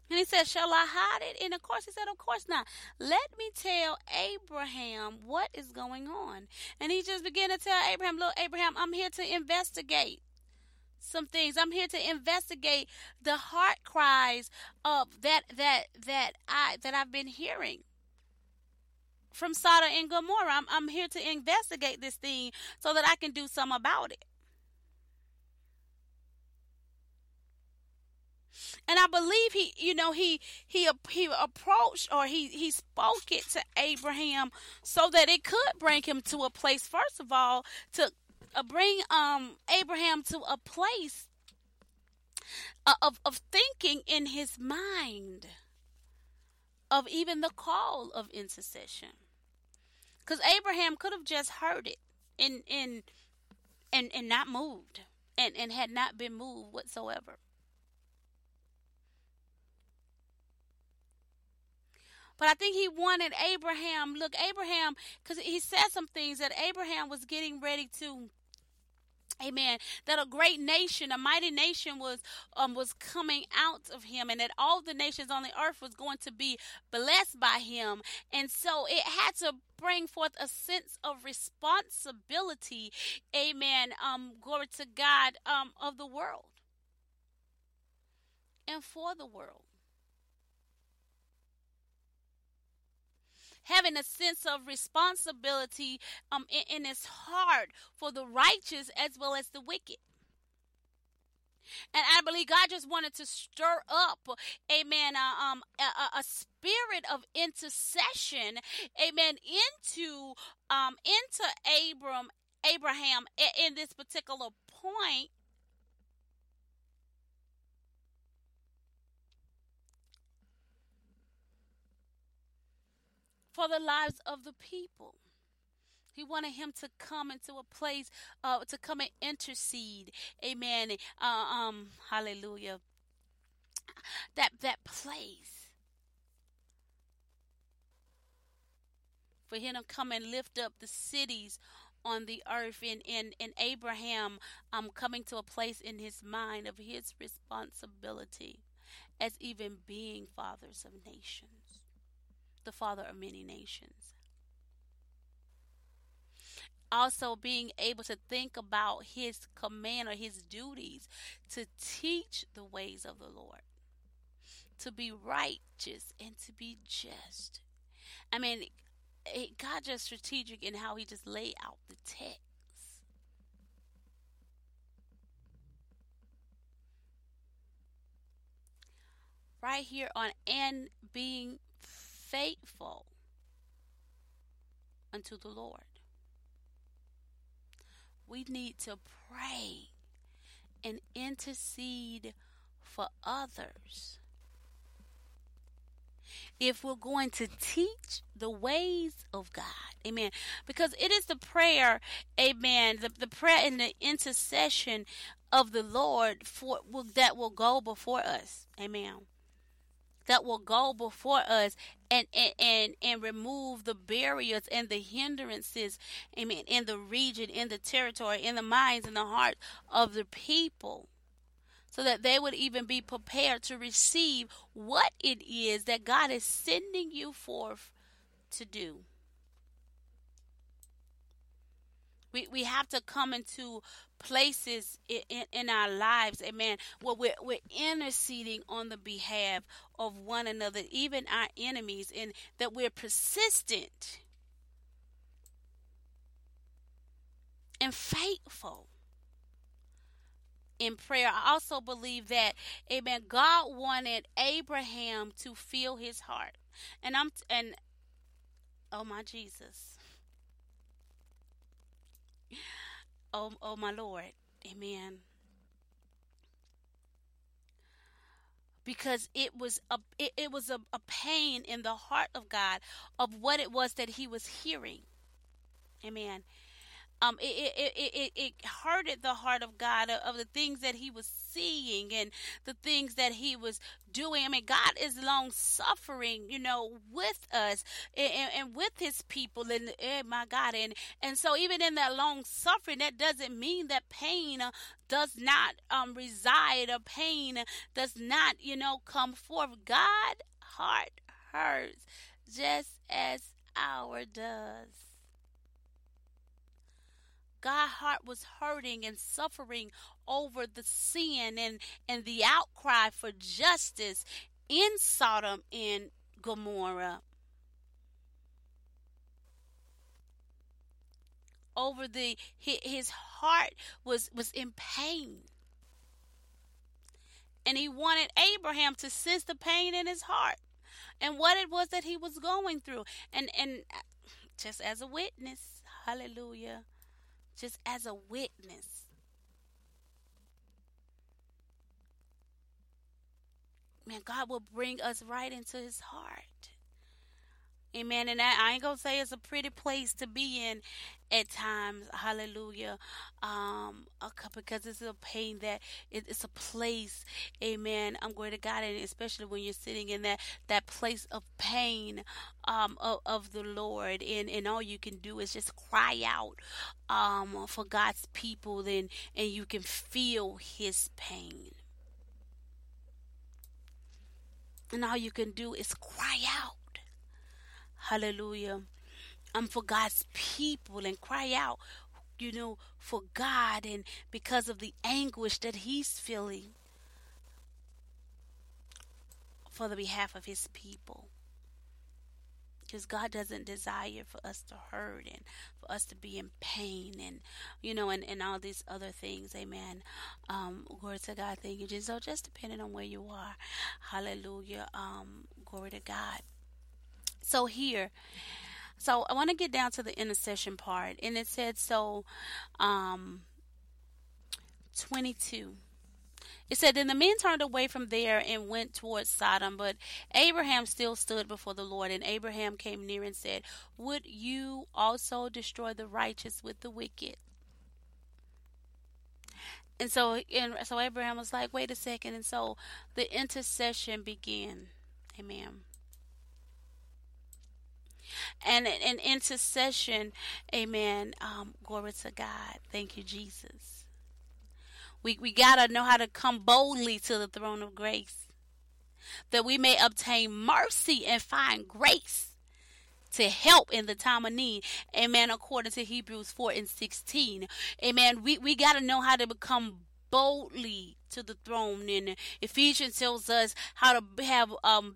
Speaker 1: And he said, Shall I hide it? And of course, he said, Of course not. Let me tell Abraham what is going on. And he just began to tell Abraham, Look, Abraham, I'm here to investigate some things. I'm here to investigate the heart cries of that that that I that I've been hearing from Sodom and Gomorrah. I'm, I'm here to investigate this thing so that I can do something about it. And I believe he, you know, he he he approached or he he spoke it to Abraham so that it could bring him to a place. First of all, to uh, bring um Abraham to a place uh, of of thinking in his mind of even the call of intercession. Because Abraham could have just heard it and and and and not moved and and had not been moved whatsoever. But I think he wanted Abraham. Look, Abraham, because he said some things that Abraham was getting ready to Amen. That a great nation, a mighty nation was um was coming out of him and that all the nations on the earth was going to be blessed by him. And so it had to bring forth a sense of responsibility. Amen. Um glory to God um of the world. And for the world. Having a sense of responsibility um, in, in his heart for the righteous as well as the wicked. And I believe God just wanted to stir up, amen, uh, um, a, a, spirit of intercession, amen, into um, into Abram, Abraham in this particular point for the lives of the people. He wanted him to come into a place uh, to come and intercede. Amen. Uh, um, hallelujah. That that place for him to come and lift up the cities on the earth and, and, and Abraham um coming to a place in his mind of his responsibility as even being fathers of nations the father of many nations. Also, being able to think about his command or his duties to teach the ways of the Lord, to be righteous and to be just. I mean, God just strategic in how he just laid out the text. Right here on and being faithful unto the Lord. We need to pray and intercede for others. If we're going to teach the ways of God, amen. Because it is the prayer, amen, the, the prayer and the intercession of the Lord for that will go before us, amen that will go before us and, and and and remove the barriers and the hindrances amen in the region in the territory in the minds and the hearts of the people so that they would even be prepared to receive what it is that God is sending you forth to do. We, we have to come into places in, in, our lives, amen, where we're, we're interceding on the behalf of one another, even our enemies, and that we're persistent and faithful in prayer. I also believe that, amen, God wanted Abraham to feel his heart. And I'm, and, oh my Jesus Oh, oh my Lord. Amen. Because it was a it, it was a, a pain in the heart of God of what it was that he was hearing. Amen um, it, it, it, it, hurted the heart of God of, of the things that he was seeing and the things that he was doing. I mean, God is long suffering, you know, with us and, and with his people. And oh my God, and and so even in that long suffering, that doesn't mean that pain uh, does not um, reside or pain does not, you know, come forth. God heart hurts just as our does. God's heart was hurting and suffering over the sin and, and the outcry for justice in Sodom and Gomorrah. Over the his heart was was in pain. And he wanted Abraham to sense the pain in his heart and what it was that he was going through. And and uh, just as a witness, hallelujah just as a witness. Man, God will bring us right into his heart. Amen. And I, I ain't gonna say it's a pretty place to be in at times. Hallelujah. Um, because it's a pain that it, it's a place. Amen. I'm going to God, and especially when you're sitting in that that place of pain, um, of, of the Lord, and and all you can do is just cry out, um, for God's people. Then and you can feel His pain. And all you can do is cry out. Hallelujah. I'm for God's people and cry out, you know, for God and because of the anguish that He's feeling for the behalf of His people. Because God doesn't desire for us to hurt and for us to be in pain and, you know, and, and all these other things. Amen. Um, glory to God. Thank you, Jesus. So just depending on where you are. Hallelujah. Um, glory to God. So here, so I want to get down to the intercession part, and it said so. Um, twenty-two. It said, Then the men turned away from there and went towards Sodom, but Abraham still stood before the Lord. And Abraham came near and said, Would you also destroy the righteous with the wicked? And so, and so Abraham was like, Wait a second. And so the intercession began. Amen and an intercession. Amen. Um, glory to God. Thank you, Jesus. We we gotta know how to come boldly to the throne of grace, that we may obtain mercy and find grace to help in the time of need. Amen. According to Hebrews 4 and 16. Amen. We we gotta know how to become boldly to the throne. And Ephesians tells us how to have um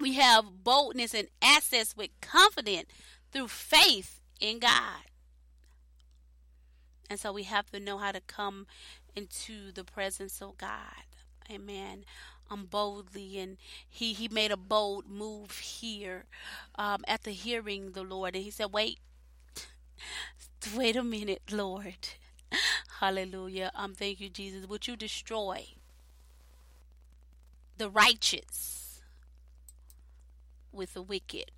Speaker 1: we have boldness and access with confidence through faith in God. And so we have to know how to come into the presence of God. Amen. Um, boldly, and he he made a bold move here, um, after hearing the Lord, and he said, "Wait, wait a minute, Lord, <laughs> Hallelujah. Um, thank you, Jesus. Would you destroy the righteous with the wicked?"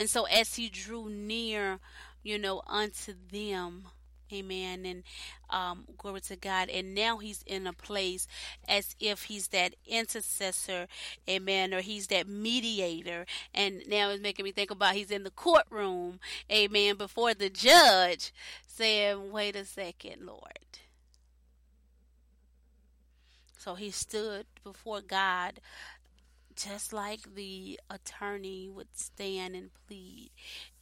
Speaker 1: And so as he drew near, you know, unto them, amen, and um, glory to God. And now he's in a place as if he's that intercessor, amen, or he's that mediator. And now it's making me think about he's in the courtroom, amen, before the judge, saying, wait a second, Lord. So he stood before God just like the attorney would stand and plead,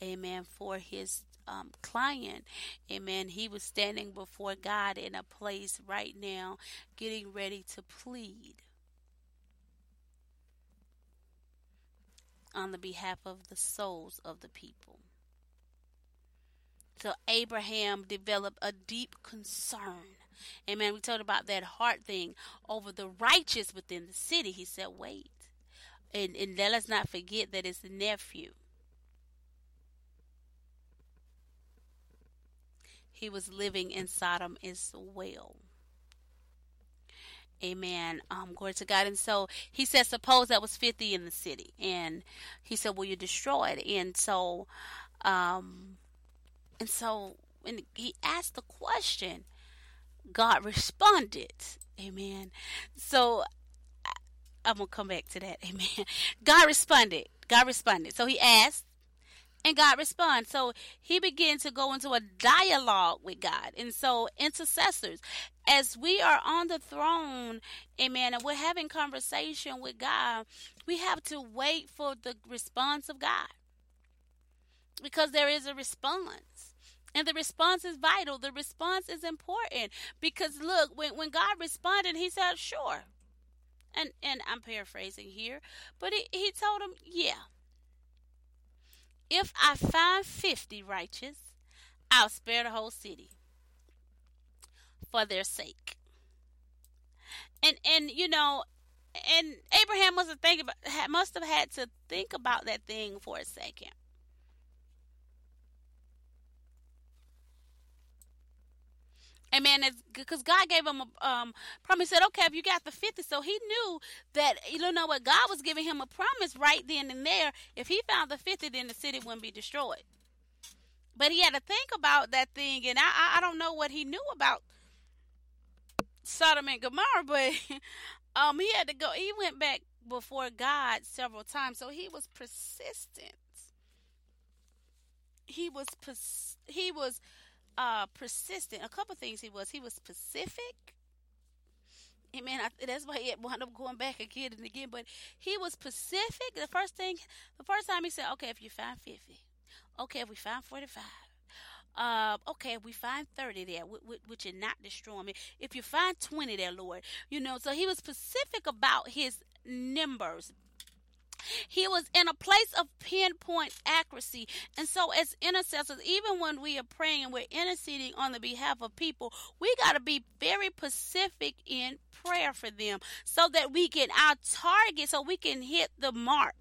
Speaker 1: amen, for his um, client, amen. He was standing before God in a place right now, getting ready to plead on the behalf of the souls of the people. So Abraham developed a deep concern. Amen. We talked about that heart thing over the righteous within the city. He said, wait. And, and let us not forget that his nephew. He was living in Sodom as well. Amen. Um, glory to God. And so he said, suppose that was 50 in the city. And he said, well, you destroyed. And so, um, and so when he asked the question, God responded. Amen. So I'm going to come back to that. <laughs> Amen. God responded. God responded. So he asked, and God responds. So he began to go into a dialogue with God. And so intercessors, as we are on the throne, amen, and we're having conversation with God, we have to wait for the response of God. Because there is a response. And the response is vital. The response is important. Because look, when, when God responded, he said, sure and and I'm paraphrasing here, but he, he told him, yeah. If I find 50 righteous, I'll spare the whole city for their sake. And and you know, and Abraham must have think about must have had to think about that thing for a second. Amen. Because God gave him a um, promise. He said, okay, if you got the 50. So he knew that, you know what, God was giving him a promise right then and there. If he found the 50, then the city wouldn't be destroyed. But he had to think about that thing. And I, I don't know what he knew about Sodom and Gomorrah, <laughs> but um, he had to go. He went back before God several times. So he was persistent. He was, pers- he was, uh, persistent. A couple things he was. He was specific. Amen. I, that's why he wound up going back again and again. But he was specific. The first thing, the first time he said, "Okay, if you find fifty, okay, if we find forty-five, uh, okay, if we find 30 there, which are not destroying me. If you find 20 there, Lord, you know, so he was specific about his numbers, he was in a place of pinpoint accuracy. And so, as intercessors, even when we are praying and we're interceding on the behalf of people, we got to be very specific in prayer for them so that we get our target, so we can hit the mark.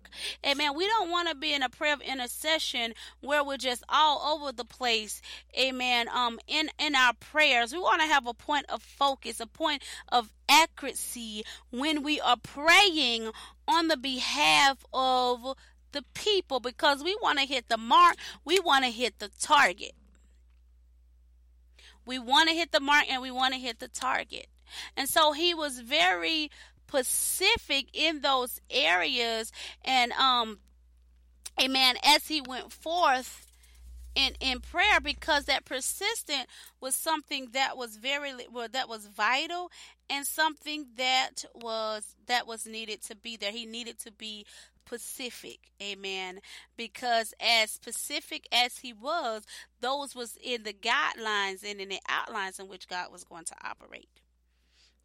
Speaker 1: Amen. We don't want to be in a prayer of intercession where we're just all over the place. Amen. Um, in in our prayers, we want to have a point of focus, a point of accuracy when we are praying on the behalf of the people because we want to hit the mark, we want to hit the target. We want to hit the mark and we want to hit the target. And so he was very specific in those areas and um amen as he went forth in in prayer because that persistent was something that was very well that was vital and something that was that was needed to be there. He needed to be specific. Amen. Because as specific as he was those was in the guidelines and in the outlines in which god was going to operate.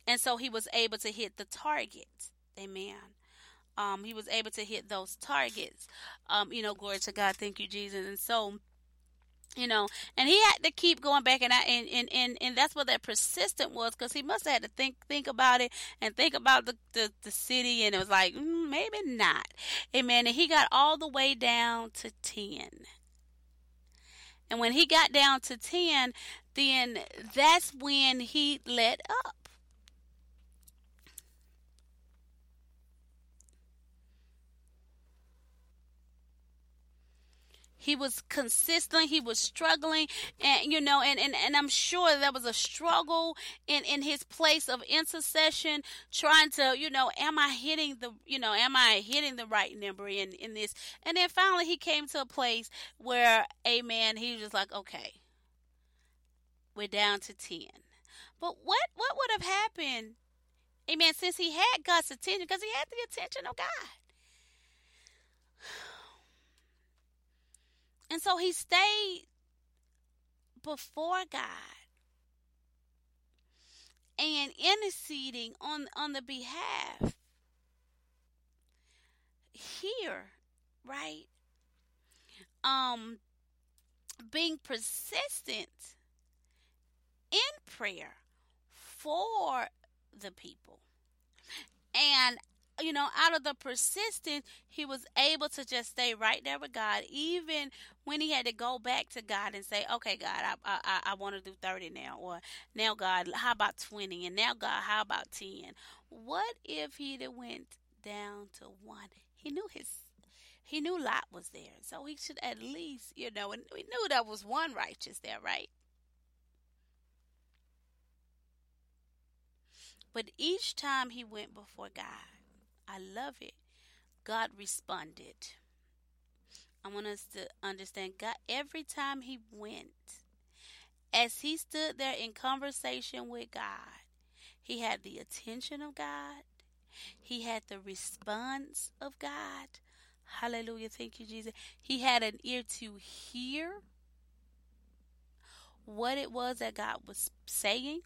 Speaker 1: And so he was able to hit the target amen. Um, he was able to hit those targets. Um, you know glory to god. Thank you jesus. And so you know and he had to keep going back and I, and, and and and that's what that persistent was because he must have had to think think about it and think about the the, the city and it was like mm, maybe not. Amen. And he got all the way down to 10 and when he got down to 10 then that's when he let up he was consistent he was struggling and you know and, and, and i'm sure there was a struggle in in his place of intercession trying to you know am i hitting the you know am i hitting the right number in in this? And then finally he came to a place where amen he was just like okay we're down to 10 but what what would have happened amen since he had god's attention because he had the attention of god And so he stayed before God and interceding on on the behalf here, right? Um being persistent in prayer for the people. And you know, out of the persistence, he was able to just stay right there with God, even when he had to go back to God and say, "Okay, God, I I, I want to do thirty now," or "Now, God, how about twenty?" and "Now, God, how about 10? What if he'd have went down to one? He knew his he knew Lot was there, so he should at least, you know, and we knew there was one righteous there, right? But each time he went before God, I love it. God responded. I want us to understand God every time he went, as he stood there in conversation with God, he had the attention of God, he had the response of God. Hallelujah. Thank you, Jesus. He had an ear to hear what it was that God was saying.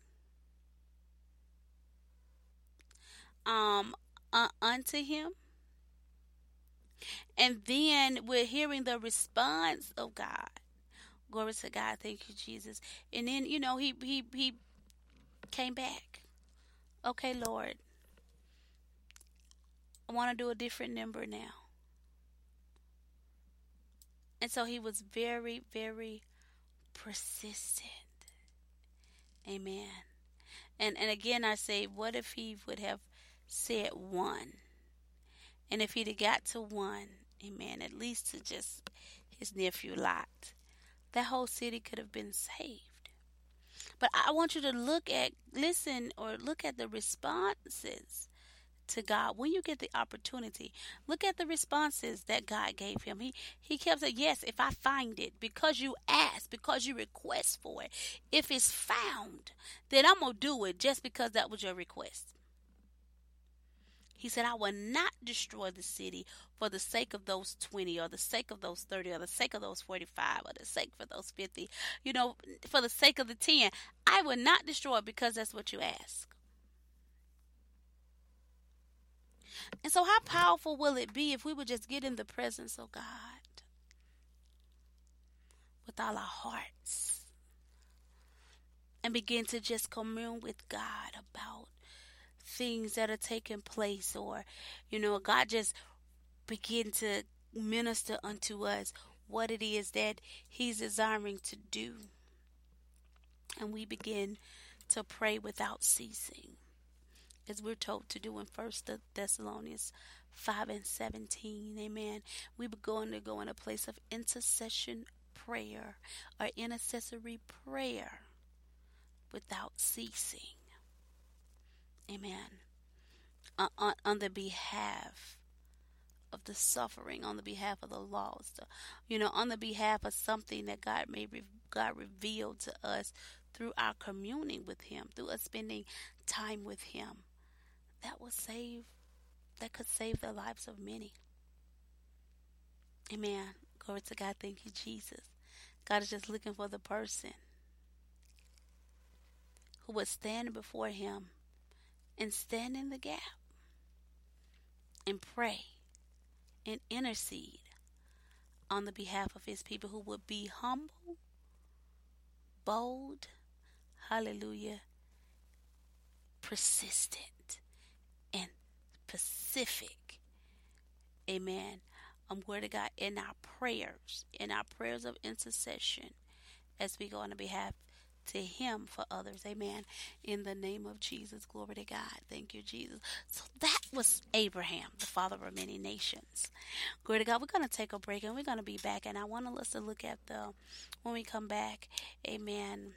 Speaker 1: Um, Uh, unto him. And then we're hearing the response of God. Glory to God. Thank you, Jesus. And then, you know, he he he came back. Okay, Lord. I want to do a different number now. And so he was very, very persistent Amen. And and again I say, what if he would have said one? And if he'd have got to one, amen, at least to just his nephew Lot, that whole city could have been saved. But I want you to look at, listen, or look at the responses to God when you get the opportunity. Look at the responses that God gave him. He he kept saying, "Yes, if I find it, because you ask, because you request for it. If it's found, then I'm gonna do it just because that was your request." He said, I will not destroy the city for the sake of those 20 or the sake of those 30 or the sake of those 45 or the sake for those 50. You know, for the sake of the 10. I will not destroy because that's what you ask. And so, how powerful will it be if we would just get in the presence of God with all our hearts and begin to just commune with God about things that are taking place, or, you know, God just begin to minister unto us what it is that He's desiring to do. And we begin to pray without ceasing as we're told to do in First Thessalonians 5 and 17. Amen. We are going to go in a place of intercession prayer or intercessory prayer without ceasing. Amen. On, on, on the behalf of the suffering, on the behalf of the lost, uh, you know, on the behalf of something that God may God revealed to us through our communing with Him, through us spending time with Him that will save, that could save the lives of many. Amen. Glory to God. Thank you, Jesus. God is just looking for the person who would stand before Him and stand in the gap and pray and intercede on the behalf of His people who would be humble, bold, hallelujah, persistent and pacific. Amen. I'm um, to God in our prayers, in our prayers of intercession, as we go on the behalf to Him for others. Amen. In the name of Jesus, glory to God. Thank you, Jesus. So that was Abraham, the father of many nations. Glory to God. We're going to take a break and we're going to be back. And I want us to look at the, when we come back, Amen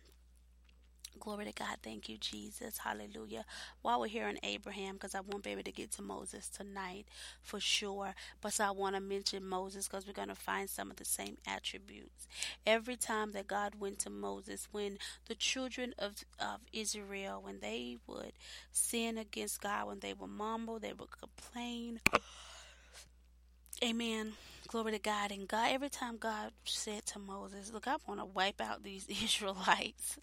Speaker 1: Glory to God. Thank you, Jesus. Hallelujah. While we're here on Abraham, because I won't be able to get to Moses tonight for sure, but so I want to mention Moses because we're going to find some of the same attributes. Every time that God went to Moses, when the children of, of Israel, when they would sin against God, when they would mumble, they would complain <sighs> Amen. Glory to God. And God, every time God said to Moses, Look, I want to wipe out these <laughs> Israelites.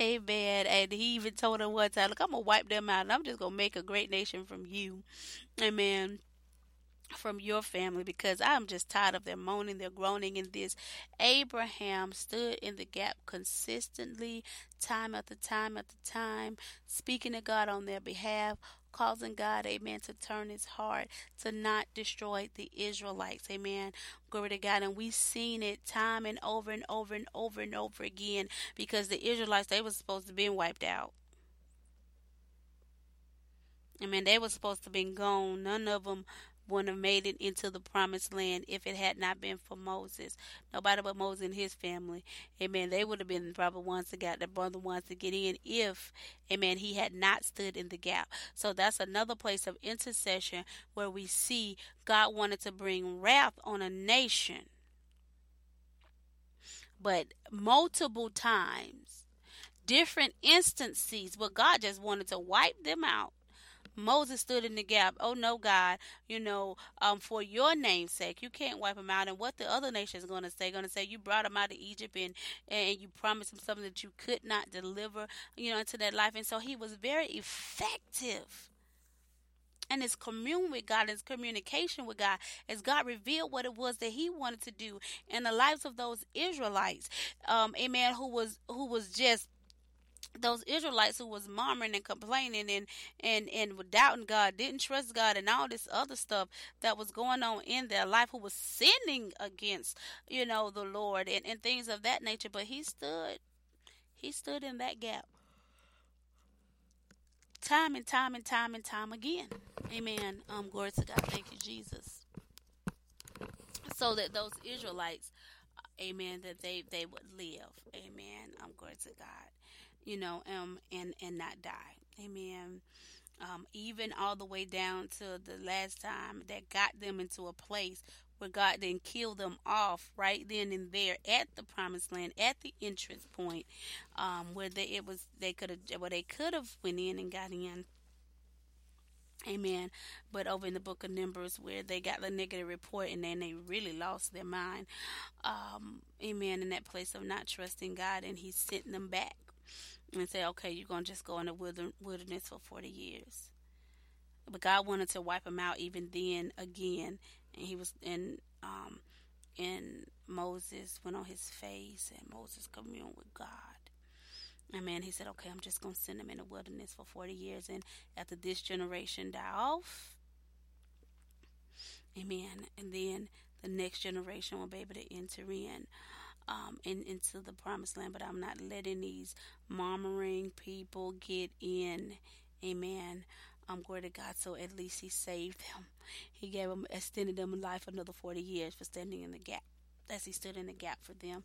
Speaker 1: Amen. And he even told him one time, Look, I'm going to wipe them out and I'm just going to make a great nation from you. Amen from your family because I'm just tired of their moaning, their groaning in this. Abraham stood in the gap consistently, time after time after time, speaking to God on their behalf, causing God, amen, to turn his heart to not destroy the Israelites, amen. Glory to God. And we've seen it time and over and over and over and over again because the Israelites, they were supposed to be wiped out. I mean, they were supposed to be gone. None of them wouldn't have made it into the promised land if it had not been for Moses. Nobody but Moses and his family. Amen. They would have been the proper ones that got the brother ones to get in if, amen, he had not stood in the gap. So that's another place of intercession where we see God wanted to bring wrath on a nation. But multiple times, different instances where God just wanted to wipe them out Moses stood in the gap. Oh no, God, you know, um, for your name's sake, you can't wipe them out. And what the other nation is going to say? Going to say you brought them out of Egypt and and you promised them something that you could not deliver, you know, into that life. And so he was very effective and his commune with God, his communication with God, as God revealed what it was that He wanted to do in the lives of those Israelites, um, amen, who was who was just those Israelites who was murmuring and complaining and and and doubting God, didn't trust God, and all this other stuff that was going on in their life, who was sinning against you know the Lord and and things of that nature. But he stood, he stood in that gap. time and time and time and time again. Amen. Um, glory to God. Thank you, Jesus. So that those Israelites, amen, that they they would live. Amen. Um, glory to God. You know, um, and and not die. Amen. Um, even all the way down to the last time that got them into a place where God then killed them off right then and there at the promised land at the entrance point um, where they it was they could have where they could have went in and got in Amen. But over in the book of Numbers, where they got the negative report and then they really lost their mind. Um, amen. In that place of not trusting God, and He sent them back and say, okay, you're going to just go in the wilderness for 40 years. But God wanted to wipe them out even then again. And He was in, um, and Moses went on his face, and Moses communed with God. Amen. He said, okay, I'm just going to send them in the wilderness for 40 years. And after this generation die off, amen. And then the next generation will be able to enter in. Um, in, into the promised land, but I'm not letting these murmuring people get in. Amen. Um, glory to God. So at least He saved them. He gave them, extended them life another 40 years for standing in the gap. As He stood in the gap for them,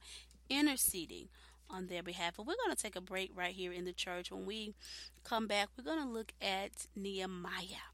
Speaker 1: interceding on their behalf. But we're going to take a break right here in the church. When we come back, we're going to look at Nehemiah.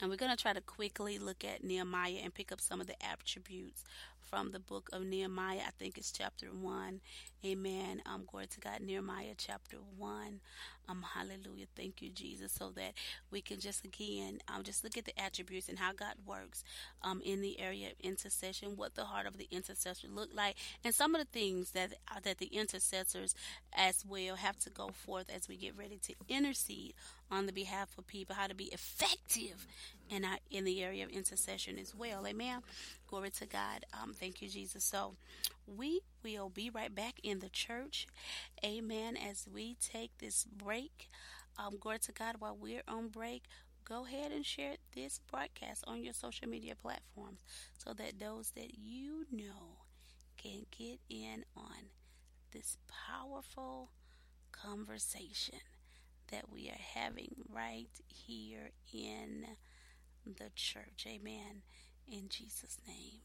Speaker 1: And we're going to try to quickly look at Nehemiah and pick up some of the attributes from the book of Nehemiah. I think it's chapter 1. Amen. Um, glory to God. Nehemiah chapter 1. Um, hallelujah. Thank you, Jesus. So that we can just again um, just look at the attributes and how God works um, in the area of intercession, what the heart of the intercessor look like, and some of the things that uh, that the intercessors as well have to go forth as we get ready to intercede on the behalf of people, how to be effective in our, in the area of intercession as well. Amen. Glory to God. Um, thank you, Jesus. So we will be right back in the church. Amen. As we take this break. Um, glory to God. While we're on break, go ahead and share this broadcast on your social media platforms so that those that you know can get in on this powerful conversation that we are having right here in the church. Amen in Jesus' name.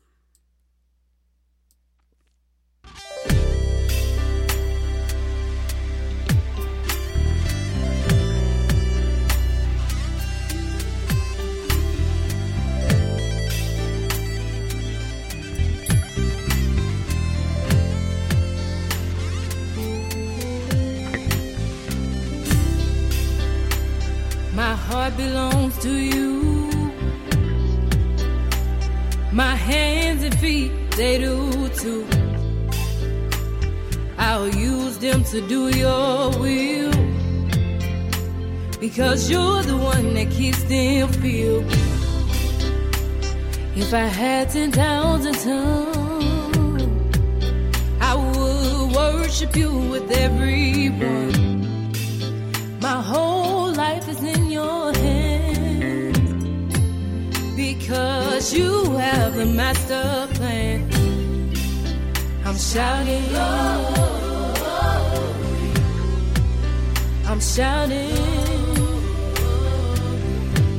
Speaker 3: They do too. I'll use them to do your will. Because you're the one that keeps them filled. If I had 10,000 tongues, I would worship you with every one. Because you have the master plan. I'm shouting, I'm shouting,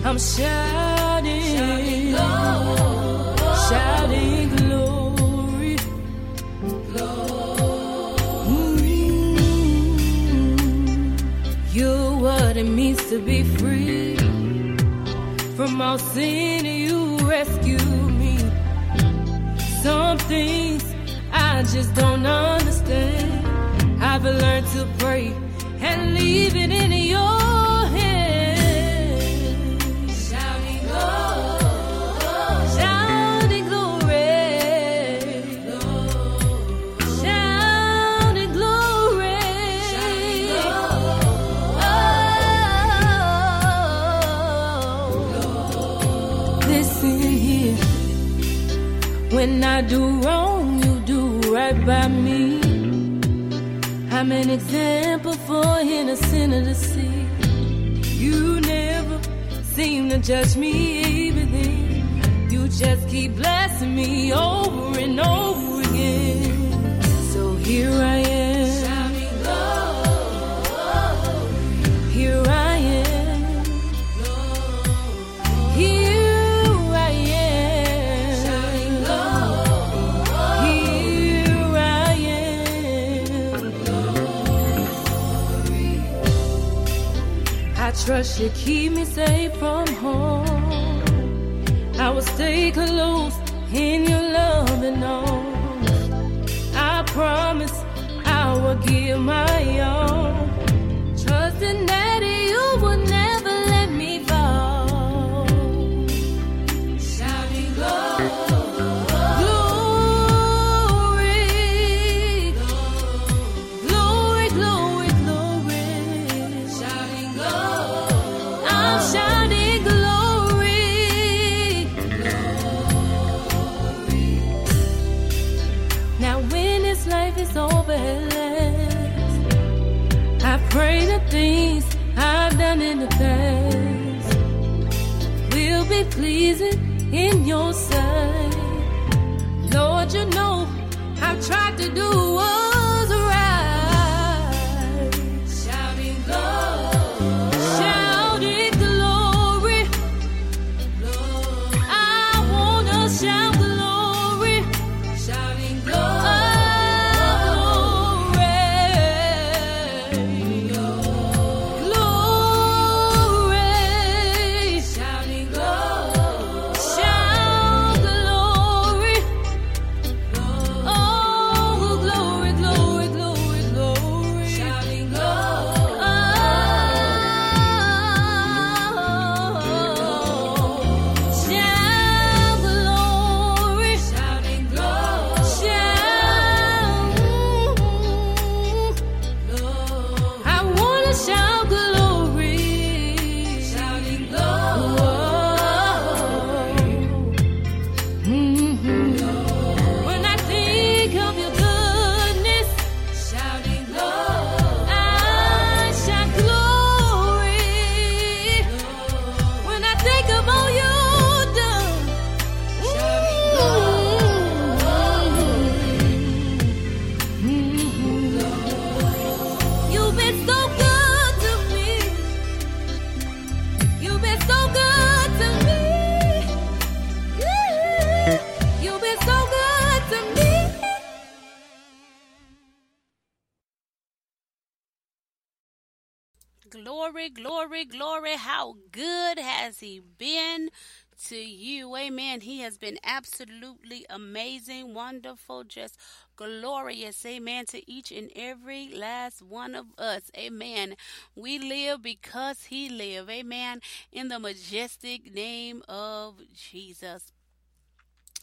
Speaker 3: I'm shouting, shouting glory. Mm. You're what it means to be free. From all sin, rescue me. Some things I just don't understand. I've learned to pray and leave When I do wrong, you do right by me. I'm an example for innocent to see. You never seem to judge me even then. You just keep blessing me over and over again. So here I am. Trust you keep me safe from harm. I will stay close in your loving arms. I promise I will give my all. Your sight. Lord, you know I've tried to do been to
Speaker 1: you? Amen. He has been absolutely amazing, wonderful, just glorious. Amen. To each and every last one of us. Amen. We live because He live. Amen. In the majestic name of Jesus.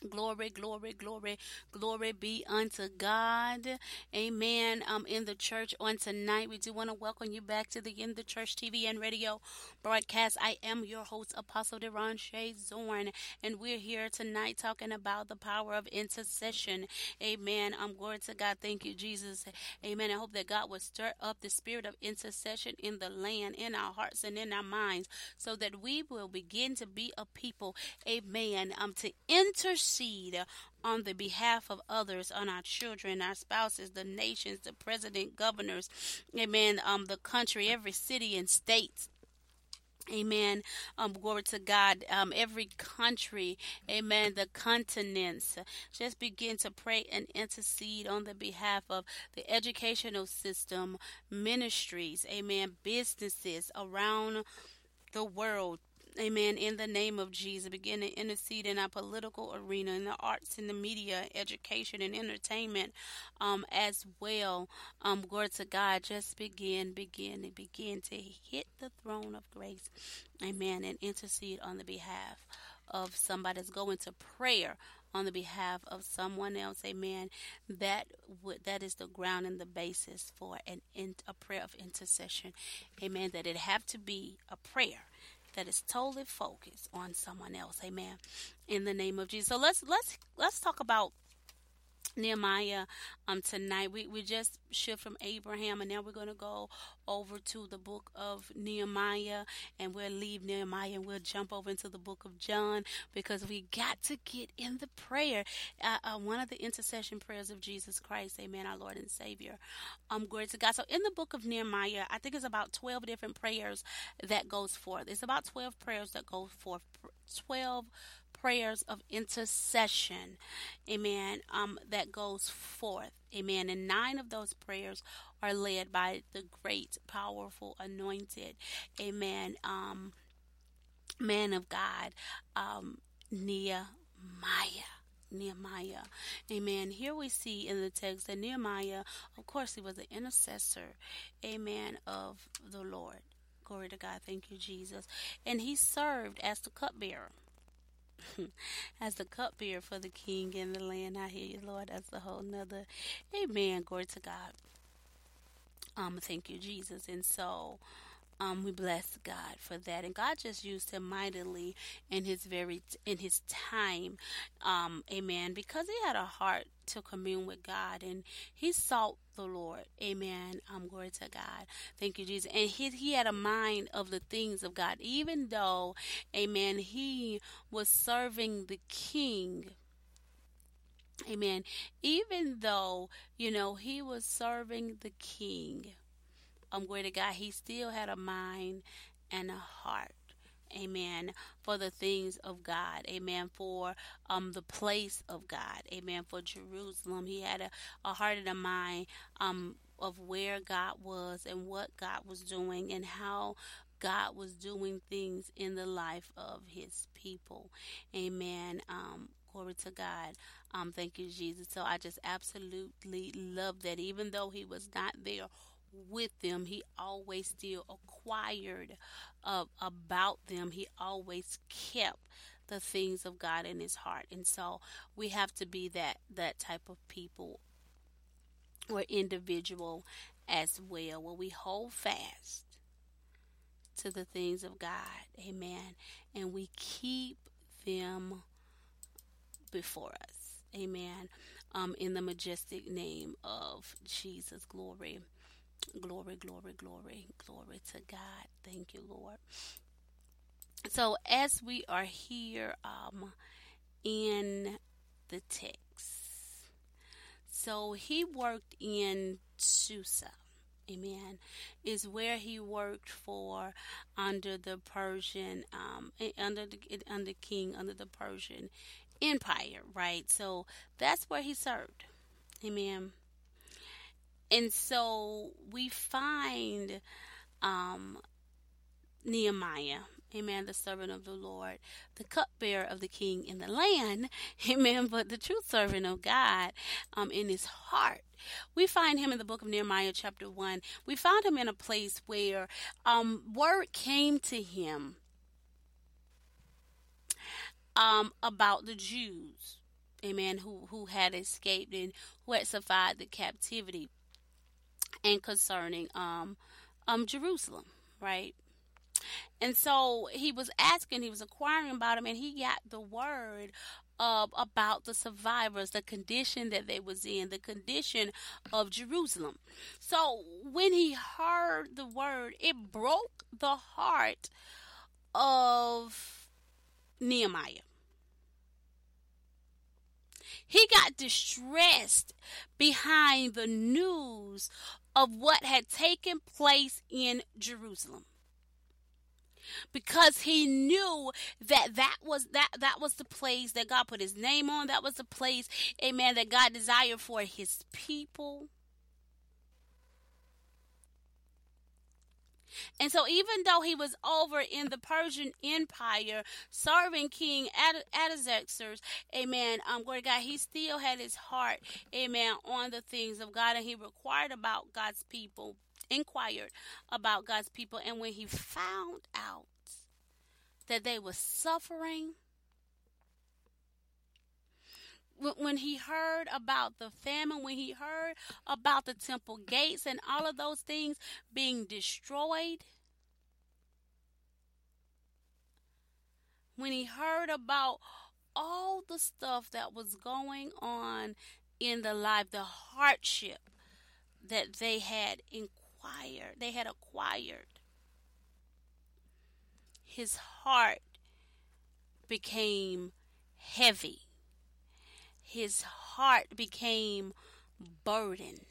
Speaker 1: Glory, glory, glory, glory be unto God. Amen. Um, in the church on tonight, we do want to welcome you back to the In the Church TV and radio broadcast. I am your host, Apostle Deron Shea Zorn, and we're here tonight talking about the power of intercession. Amen. Um, glory to God. Thank you, Jesus. Amen. I hope that God will stir up the spirit of intercession in the land, in our hearts, and in our minds, so that we will begin to be a people. Amen. Um, to intercede on the behalf of others, on our children, our spouses, the nations, the president, governors, amen, um, the country, every city and state. Amen. Um, glory to God. Um, every country, amen, the continents. Just begin to pray and intercede on the behalf of the educational system, ministries, amen, businesses around the world. Amen. In the name of Jesus, begin to intercede in our political arena, in the arts, in the media, education, and entertainment, um, as well. Um, glory to God. Just begin, begin, and begin to hit the throne of grace. Amen. And intercede on the behalf of somebody that's going to prayer on the behalf of someone else. Amen. That would that is the ground and the basis for an in, a prayer of intercession. Amen. That it have to be a prayer that is totally focused on someone else. Amen. In the name of Jesus. So let's let's let's talk about Nehemiah um tonight. We we just shift from Abraham and now we're gonna go over to the book of Nehemiah and we'll leave Nehemiah and we'll jump over into the book of John because we got to get in the prayer. Uh, uh, one of the intercession prayers of Jesus Christ, Amen, our Lord and Savior. Um, glory to God. So in the book of Nehemiah, I think it's about twelve different prayers that goes forth. It's about twelve prayers that go forth. Twelve prayers of intercession, amen, um, that goes forth, amen. And nine of those prayers are led by the great, powerful, anointed, amen, um, man of God, um, Nehemiah. Nehemiah. Amen. Here we see in the text that Nehemiah, of course, he was an intercessor, amen, of the Lord. Glory to God. Thank you, Jesus. And he served as the cupbearer. <laughs> as the cupbearer for the king in the land. I hear you, Lord. That's a whole nother. Amen. Glory to God. Um, thank you, Jesus. And so, um, we bless God for that, and God just used him mightily in his very in his time, um, Amen. Because he had a heart to commune with God, and he sought the Lord, Amen. Um, glory to God. Thank you, Jesus. And he he had a mind of the things of God, even though, Amen. He was serving the King. Amen. Even though, you know, he was serving the king um, glory to God, he still had a mind and a heart. Amen. For the things of God. Amen. For um the place of God. Amen. For Jerusalem. He had a, a heart and a mind um of where God was and what God was doing and how God was doing things in the life of his people. Amen. Um Glory to God. Um, thank you, Jesus. So I just absolutely love that. Even though he was not there with them. He always still acquired uh, about them. He always kept the things of God in his heart. And so we have to be that that type of people or individual as well where we hold fast to the things of God. Amen. And we keep them before us. Amen. Um, in the majestic name of Jesus. Glory. Glory, glory, glory, glory to God. Thank you, Lord. So, as we are here um, in the text, so he worked in Susa. Amen. Is where he worked for under the Persian, um, eh, under the under king under the Persian Empire, right? So that's where he served. Amen. And so we find um, Nehemiah, amen, the servant of the Lord, the cupbearer of the king in the land, <laughs> amen, but the true servant of God um, in his heart. We find him in the book of Nehemiah, chapter 1. We found him in a place where um, word came to him um, about the Jews, amen, who, who had escaped and who had survived the captivity and concerning um, um, Jerusalem, right? And so he was asking, he was inquiring about him, and he got the word of about the survivors, the condition that they was in, the condition of Jerusalem. So when he heard the word, it broke the heart of Nehemiah. He got distressed behind the news of what had taken place in Jerusalem. Because he knew that that was that that was the place that God put his name on. That was the place amen that God desired for his people And so, even though he was over in the Persian Empire serving King Artaxerxes, amen, um, glory God, he still had his heart, amen, on the things of God, and he required about God's people, inquired about God's people. And when he found out that they were suffering, when he heard about the famine, when he heard about the temple gates and all of those things being destroyed, when he heard about all the stuff that was going on in the life, the hardship that they had inquired, they had acquired, his heart became heavy his heart became burdened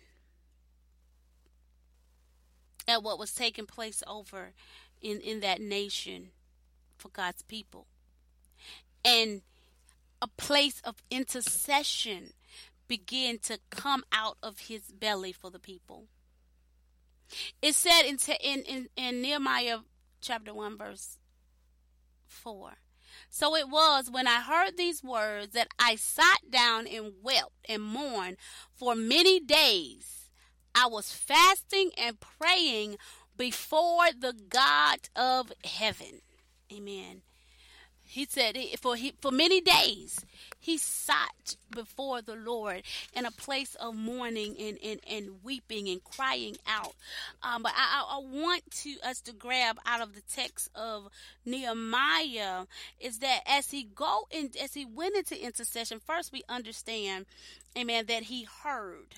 Speaker 1: at what was taking place over in, in that nation for God's people. And a place of intercession began to come out of his belly for the people. It said in, in, in, in Nehemiah chapter 1, verse 4. So it was when I heard these words that I sat down and wept and mourned for many days. I was fasting and praying before the God of heaven. Amen. He said for he, for many days he sat before the Lord in a place of mourning and, and, and weeping and crying out. Um, but I, I want to us to grab out of the text of Nehemiah is that as he go in as he went into intercession, first we understand, amen, that he heard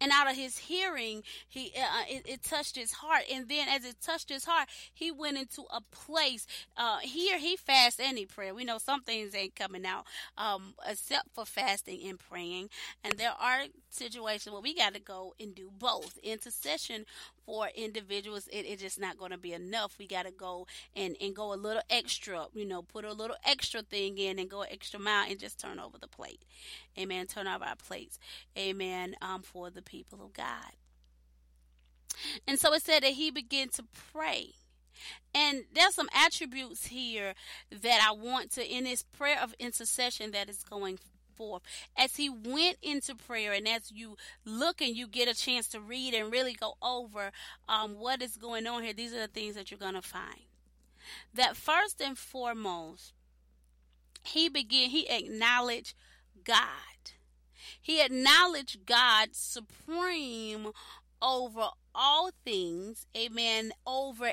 Speaker 1: and out of his hearing he uh, it, it, touched his heart. And then as it touched his heart he went into a place uh, here he fast and he pray we know some things ain't coming out um, except for fasting and praying. And there are situations where we got to go and do both. Intercession for individuals it, it's just not going to be enough. We got to go and, and go a little extra you know put a little extra thing in and go extra mile and just turn over the plate. Amen. Turn over our plates. Amen. Um, for the people of god. And so it said that he began to pray. And there's some attributes here that I want to, in this prayer of intercession that is going forth. As he went into prayer, and as you look and you get a chance to read and really go over um, what is going on here, these are the things that you're going to find. That first and foremost, he began, he acknowledged God. He acknowledged God supreme over all things, amen, over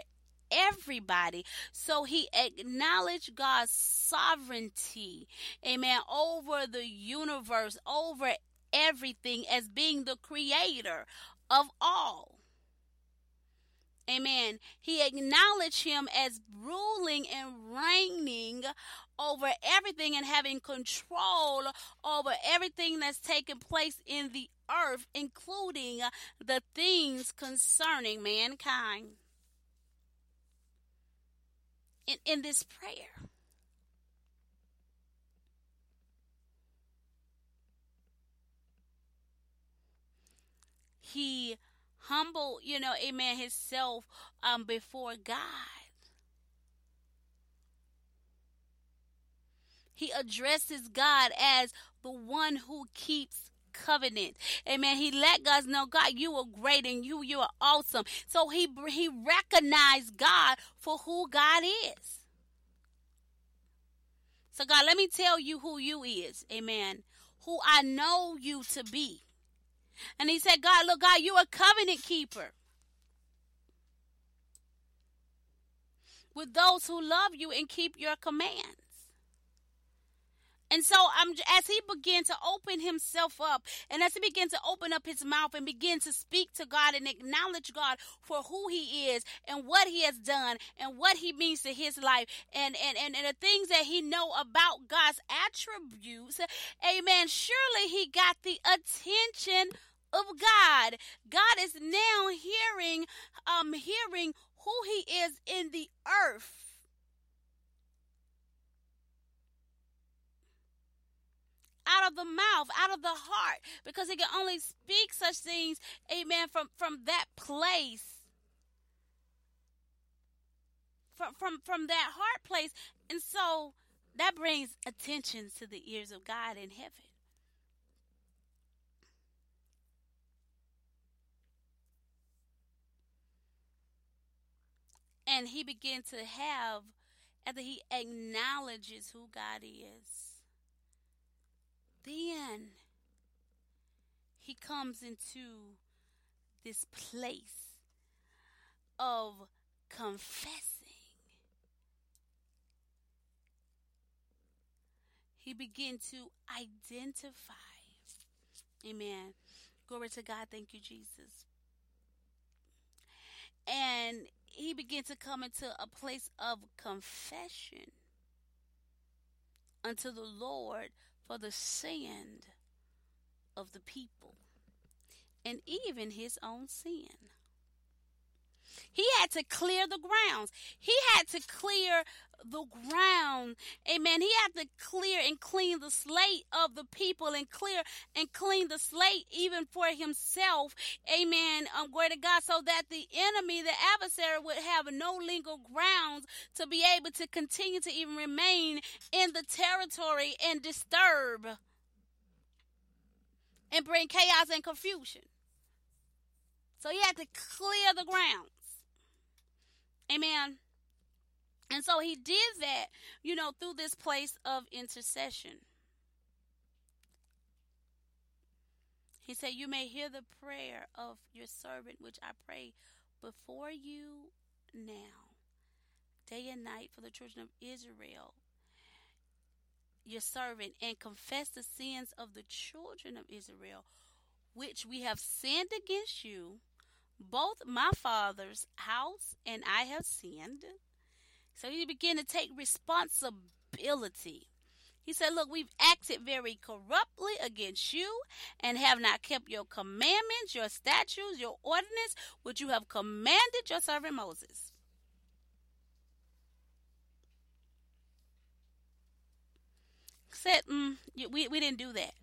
Speaker 1: everybody. So he acknowledged God's sovereignty, amen, over the universe, over everything as being the creator of all. Amen. He acknowledged him as ruling and reigning over everything and having control over everything that's taking place in the earth, including the things concerning mankind. In, in this prayer. He humbled, you know, amen, himself um, before God. He addresses God as the one who keeps covenant. Amen. He let God know, God, you are great and you you are awesome. So he he recognized God for who God is. So God, let me tell you who you is. Amen. Who I know you to be. And he said, God, look, God, you're a covenant keeper. With those who love you and keep your commands. And so as he began to open himself up and as he began to open up his mouth and begin to speak to God and acknowledge God for who he is and what he has done and what he means to his life and, and, and, and the things that he know about God's attributes, amen, surely he got the attention of God. God is now hearing, um, hearing who he is in the earth. Out of the mouth, out of the heart, because he can only speak such things, amen, from, from that place. From, from from that heart place. And so that brings attention to the ears of God in heaven. And he began to have, after he acknowledges who God is then he comes into this place of confessing. He began to identify. Amen. Glory to God. Thank you, Jesus. And he began to come into a place of confession unto the Lord for the sin of the people and even his own sin. He had to clear the grounds. He had to clear the ground. Amen. He had to clear and clean the slate of the people and clear and clean the slate even for himself. Amen. Um, glory to God. So that the enemy, the adversary would have no legal grounds to be able to continue to even remain in the territory and disturb and bring chaos and confusion. So he had to clear the grounds. Amen. And so he did that, you know, through this place of intercession. He said, You may hear the prayer of your servant, which I pray before you now, day and night for the children of Israel, your servant, and confess the sins of the children of Israel, which we have sinned against you both my father's house and I have sinned. So he began to take responsibility. He said, Look, we've acted very corruptly against you and have not kept your commandments, your statutes, your ordinance, which you have commanded your servant Moses. Said, mm, we, we didn't do that.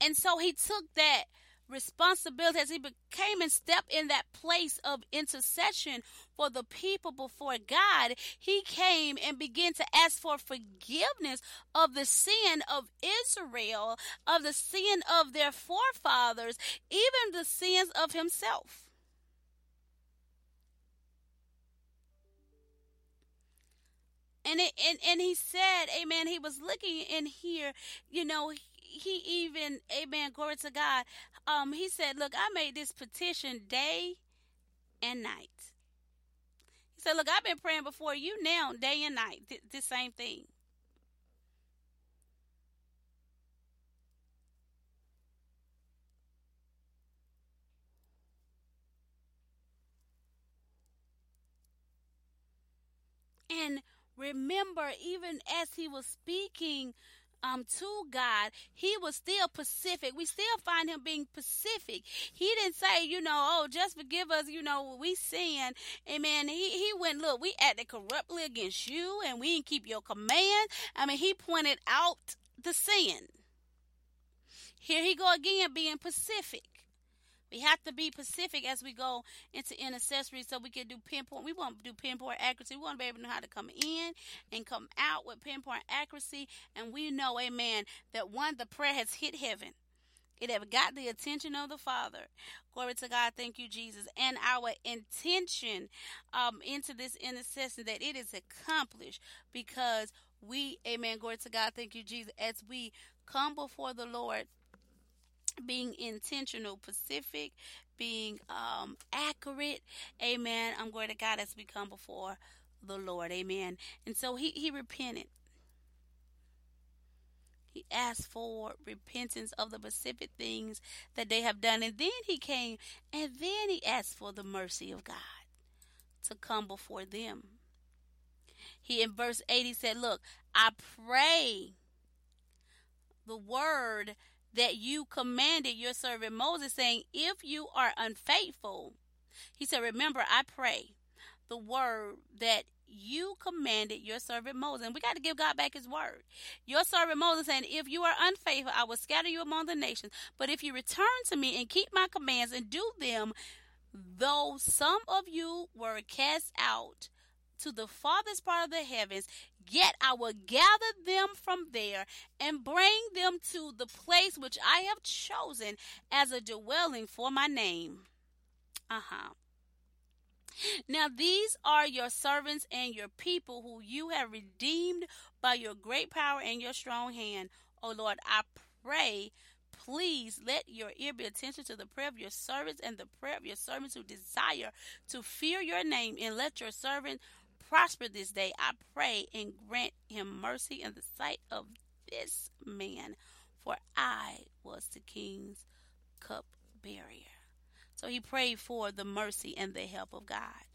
Speaker 1: And so he took that responsibility as he became and stepped in that place of intercession for the people before God, he came and began to ask for forgiveness of the sin of Israel, of the sin of their forefathers, even the sins of himself. And, it, and and he said, Amen. He was looking in here, you know, he even, amen, glory to God. Um, he said, Look, I made this petition day and night. He said, Look, I've been praying before you now, day and night, th- the same thing. And remember, even as he was speaking um to God, he was still pacific. We still find him being pacific. He didn't say, you know, oh, just forgive us, you know, we sin. Amen. He he went, look, we acted corruptly against you and we didn't keep your command. I mean, he pointed out the sin. Here he go again being pacific. We have to be specific as we go into intercessory so we can do pinpoint. We want to do pinpoint accuracy. We want to be able to know how to come in and come out with pinpoint accuracy. And we know, amen, that one, the prayer has hit heaven. It have got the attention of the Father. Glory to God. Thank you, Jesus. And our intention um, into this intercession that it is accomplished because we, amen, glory to God. Thank you, Jesus. As we come before the Lord being intentional, pacific, being um, accurate. Amen. I'm going to God as we come before the Lord. Amen. And so he, he repented. He asked for repentance of the specific things that they have done. And then he came and then he asked for the mercy of God to come before them. He in verse 80 said, Look, I pray the word that you commanded your servant Moses, saying, If you are unfaithful, he said, Remember, I pray the word that you commanded your servant Moses. And we got to give God back his word. Your servant Moses saying, If you are unfaithful, I will scatter you among the nations. But if you return to me and keep my commands and do them, though some of you were cast out to the farthest part of the heavens, Yet I will gather them from there and bring them to the place which I have chosen as a dwelling for my name. Uh huh. Now these are your servants and your people who you have redeemed by your great power and your strong hand. O Lord, I pray, please let your ear be attentive to the prayer of your servants and the prayer of your servants who desire to fear your name, and let your servant prosper this day, I pray, and grant him mercy in the sight of this man, for I was the king's cup cupbearer. So he prayed for the mercy and the help of God.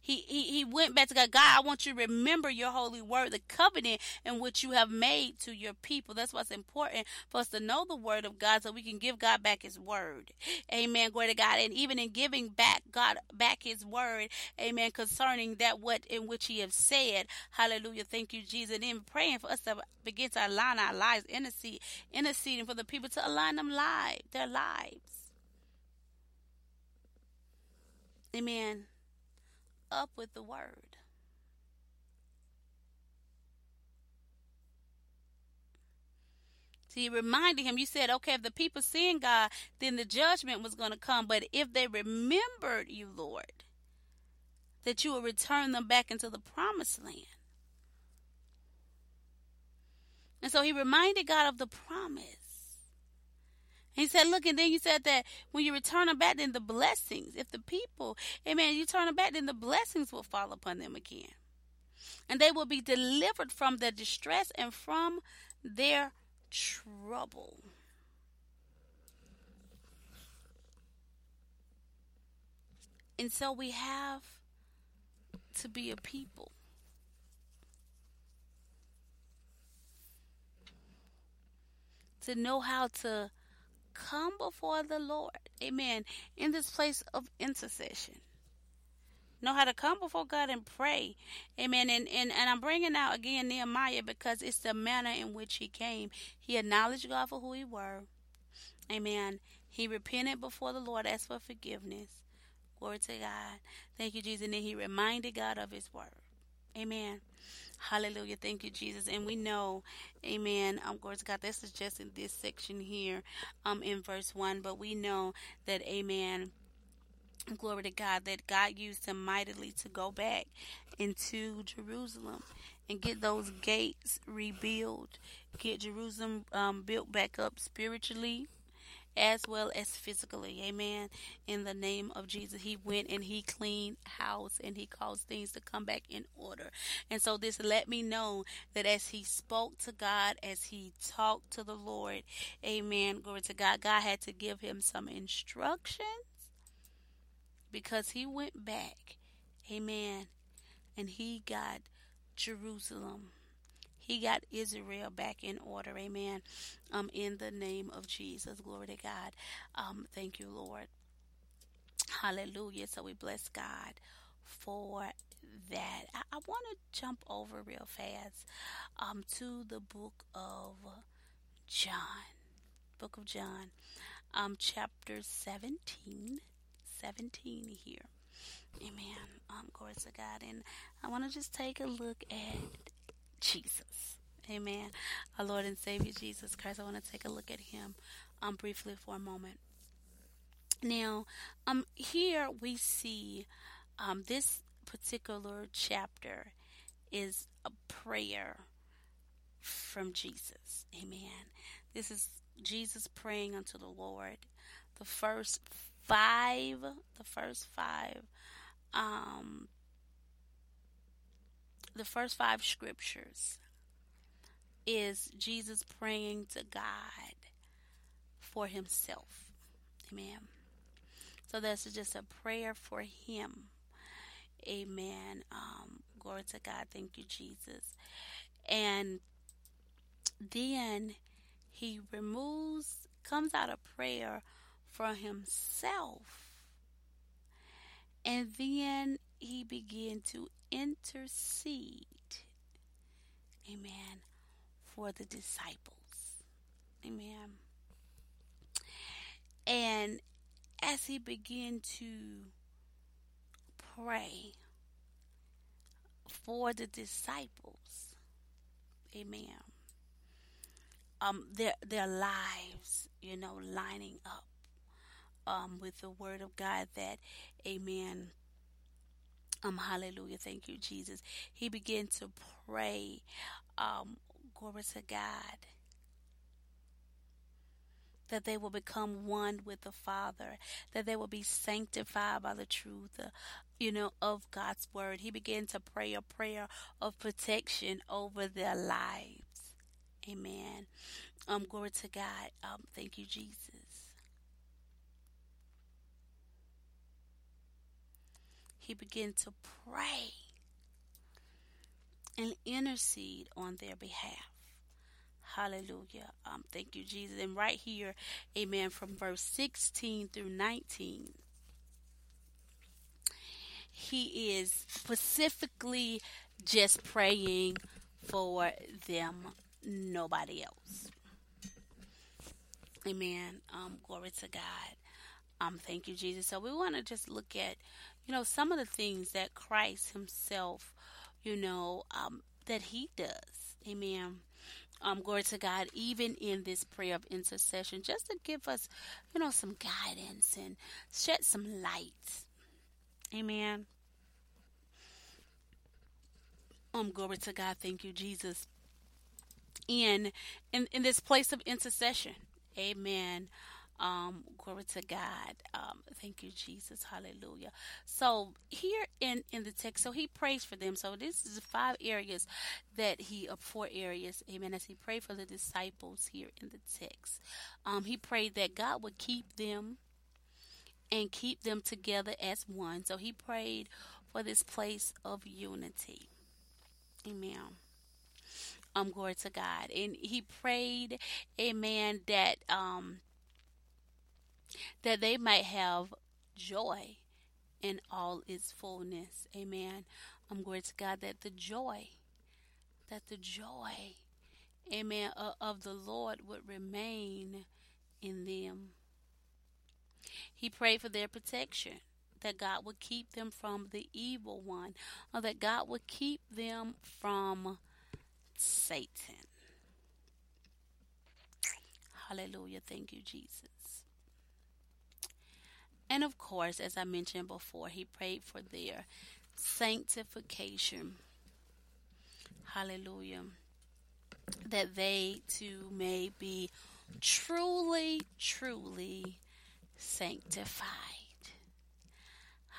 Speaker 1: He, he he went back to God. God, I want you to remember your holy word, the covenant in which you have made to your people. That's what's important for us to know the word of God so we can give God back his word. Amen. Glory to God. And even in giving back God back his word, amen, concerning that what in which he has said. Hallelujah. Thank you, Jesus. And then praying for us to begin to align our lives, intercede, interceding for the people to align them live, their lives. Amen up with the word. See, reminding him, you said, okay, if the people sin God, then the judgment was going to come. But if they remembered you, Lord, that you will return them back into the promised land. And so he reminded God of the promise. He said, look, and then you said that when you return them back, then the blessings, if the people, amen, you turn them back, then the blessings will fall upon them again. And they will be delivered from their distress and from their trouble. And so we have to be a people. To know how to come before the Lord. Amen. In this place of intercession. Know how to come before God and pray. Amen. And, and, and I'm bringing out again Nehemiah because it's the manner in which he came. He acknowledged God for who he were. Amen. He repented before the Lord, asked for forgiveness. Glory to God. Thank you, Jesus. And then he reminded God of his word. Amen. Hallelujah. Thank you, Jesus. And we know, amen. Um, glory to God. This is just in this section here, um, in verse one, but we know that, amen. Glory to God that God used him mightily to go back into Jerusalem and get those gates rebuilt, get Jerusalem um, built back up spiritually as well as physically. Amen. In the name of Jesus, he went and he cleaned house and he caused things to come back in order. And so this let me know that as he spoke to God, as he talked to the Lord, amen. Glory to God. God had to give him some instructions because he went back. Amen. And he got Jerusalem he got Israel back in order. Amen. Um, in the name of Jesus. Glory to God. Um, thank you, Lord. Hallelujah. So we bless God for that. I, I want to jump over real fast um, to the book of John. Book of John, um, chapter 17. 17 here. Amen. Um, glory to God. And I want to just take a look at Jesus. Amen. Our Lord and Savior Jesus Christ. I want to take a look at him um briefly for a moment. Now, um here we see um this particular chapter is a prayer from Jesus. Amen. This is Jesus praying unto the Lord. The first five, the first five um the first five scriptures is Jesus praying to God for himself. Amen. So that's just a prayer for him. Amen. Um, glory to God. Thank you, Jesus. And then he removes, comes out of prayer for himself. And then he began to intercede, amen, for the disciples. Amen. And as he began to pray for the disciples, amen, um, their their lives, you know, lining up um, with the word of God that, amen, um, hallelujah. Thank you, Jesus. He began to pray. Um, glory to God. That they will become one with the Father, that they will be sanctified by the truth, uh, you know, of God's word. He began to pray a prayer of protection over their lives. Amen. Um, glory to God. Um, thank you, Jesus. He began to pray and intercede on their behalf. Hallelujah. Um, thank you, Jesus. And right here, amen, from verse 16 through 19, he is specifically just praying for them, nobody else. Amen. Um, glory to God. Um, thank you, Jesus. So we want to just look at, you know, some of the things that Christ Himself, you know, um, that He does. Amen. Um, glory to God, even in this prayer of intercession, just to give us, you know, some guidance and shed some light. Amen. Um, glory to God. Thank you, Jesus. In in in this place of intercession. Amen. Um, glory to God. Um, thank you, Jesus. Hallelujah. So here in in the text, so he prays for them. So this is five areas that he, uh, four areas. Amen. As he prayed for the disciples here in the text, um, he prayed that God would keep them and keep them together as one. So he prayed for this place of unity. Amen. Um, glory to God. And he prayed, amen, that um that they might have joy in all its fullness. Amen. I'm glory to God that the joy, that the joy, amen, of, of the Lord would remain in them. He prayed for their protection, that God would keep them from the evil one, or that God would keep them from Satan. Hallelujah. Thank you, Jesus. And of course, as I mentioned before, he prayed for their sanctification. Hallelujah. That they too may be truly, truly sanctified.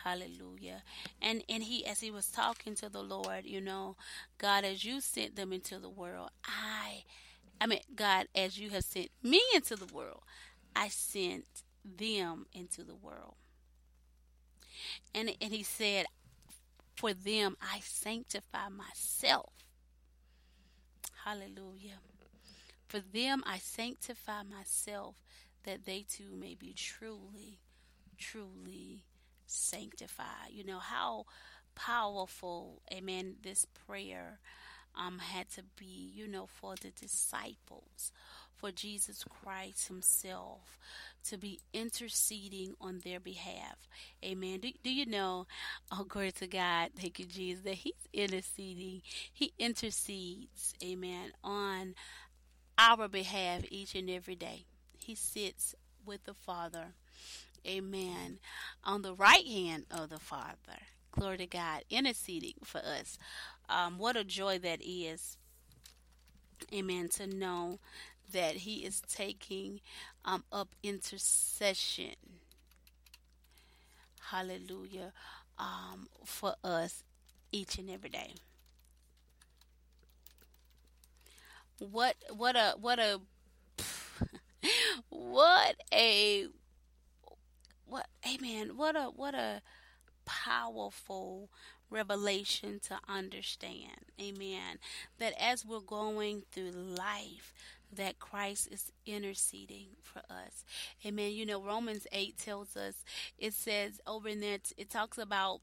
Speaker 1: Hallelujah. And and he as he was talking to the Lord, you know, God as you sent them into the world, I I mean God as you have sent me into the world, I sent them into the world. And and he said, For them I sanctify myself. Hallelujah. For them I sanctify myself that they too may be truly, truly sanctified. You know how powerful, amen, this prayer um had to be, you know, for the disciples, for Jesus Christ himself to be interceding on their behalf. Amen. Do, do you know, oh glory to God, thank you Jesus, that he's interceding. He intercedes, amen, on our behalf each and every day. He sits with the Father. Amen. On the right hand of the Father. Glory to God. Interceding for us. Um, what a joy that is. Amen. To know that He is taking um, up intercession. Hallelujah. Um, for us each and every day. What what a what a <laughs> what a what amen what a what a powerful revelation to understand amen that as we're going through life that Christ is interceding for us. Amen. You know Romans 8 tells us it says over in there it talks about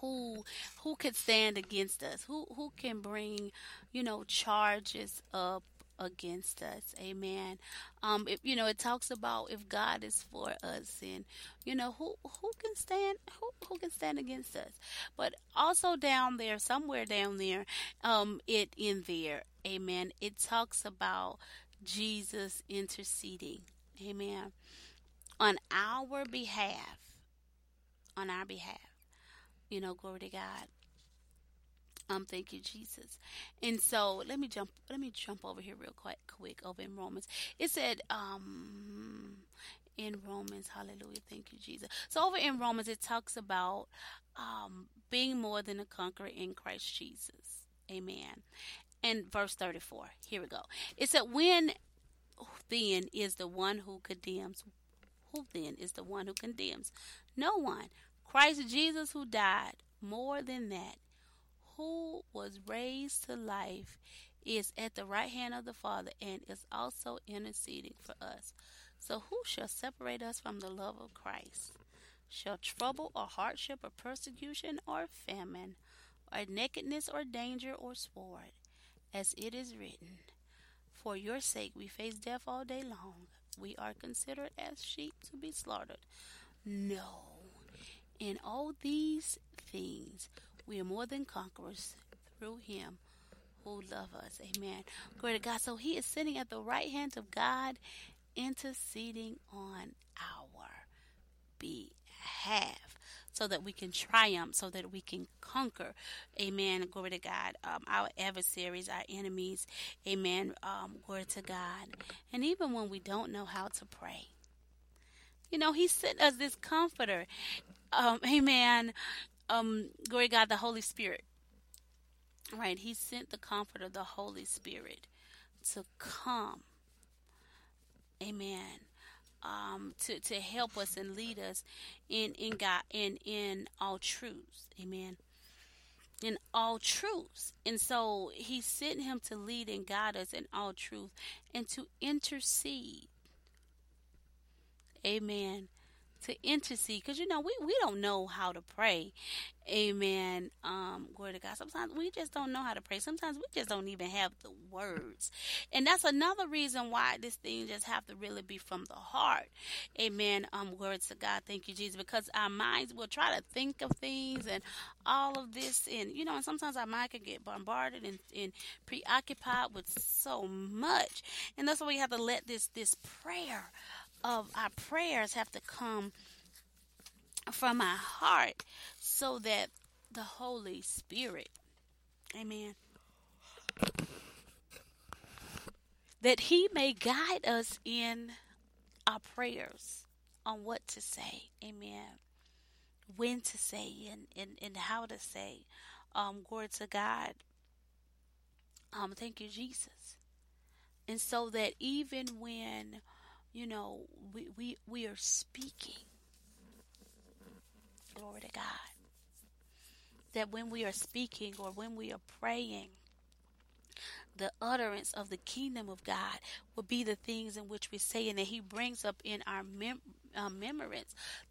Speaker 1: who who could stand against us who who can bring you know charges up against us. Amen. Um if you know it talks about if god is for us and you know who who can stand who who can stand against us? But also down there somewhere down there um it in there amen it talks about jesus interceding amen on our behalf on our behalf you know, glory to God. Um, thank you, Jesus. And so let me jump let me jump over here real quick quick over in Romans. It said, um in Romans, hallelujah, thank you, Jesus. So over in Romans it talks about um being more than a conqueror in Christ Jesus. Amen. And verse 34. Here we go. It said, When then is the one who condemns? Who then is the one who condemns? No one. Christ Jesus, who died, more than that, who was raised to life, is at the right hand of the Father and is also interceding for us. So, who shall separate us from the love of Christ? Shall trouble or hardship or persecution or famine or nakedness or danger or sword? As it is written, For your sake we face death all day long. We are considered as sheep to be slaughtered. No. In all these things, we are more than conquerors through him who love us. Amen. Glory to God. So he is sitting at the right hand of God, interceding on our behalf so that we can triumph, so that we can conquer. Amen. Glory to God. Um, our adversaries, our enemies. Amen. Um, glory to God. And even when we don't know how to pray, you know, He sent us this comforter. Um, amen. Um, glory to God, the Holy Spirit. Right. He sent the comforter, the Holy Spirit, to come. Amen um, to to help us and lead us in in God in in all truths. Amen. In all truths, and so He sent Him to lead and guide us in all truth and to intercede. Amen to intercede because you know we, we don't know how to pray. Amen. Um glory to god. Sometimes we just don't know how to pray. Sometimes we just don't even have the words. And that's another reason why this thing just have to really be from the heart. Amen. Um glory to god. Thank you jesus. Because our minds will try to think of things and all of this. And you know and sometimes our mind can get bombarded and, and preoccupied with so much. And that's why we have to let this this prayer of our prayers have to come from our heart so that the Holy Spirit, amen, that He may guide us in our prayers on what to say, amen, when to say, and, and, and how to say. Um, glory to God. Um, thank you, Jesus. And so that even when you know, we, we, we are speaking. Glory to God. That when we are speaking or when we are praying, the utterance of the kingdom of God will be the things in which we say, and that He brings up in our mem- uh,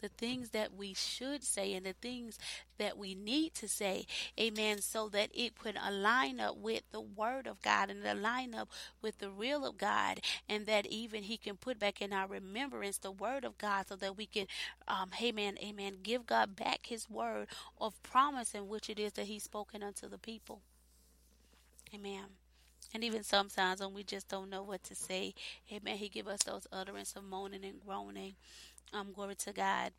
Speaker 1: the things that we should say and the things that we need to say. Amen. So that it could align up with the Word of God and align up with the will of God, and that even He can put back in our remembrance the Word of God so that we can, um, amen, amen, give God back His word of promise in which it is that He's spoken unto the people. Amen. And even sometimes when we just don't know what to say, Amen. He give us those utterance of moaning and groaning. Um, glory to God.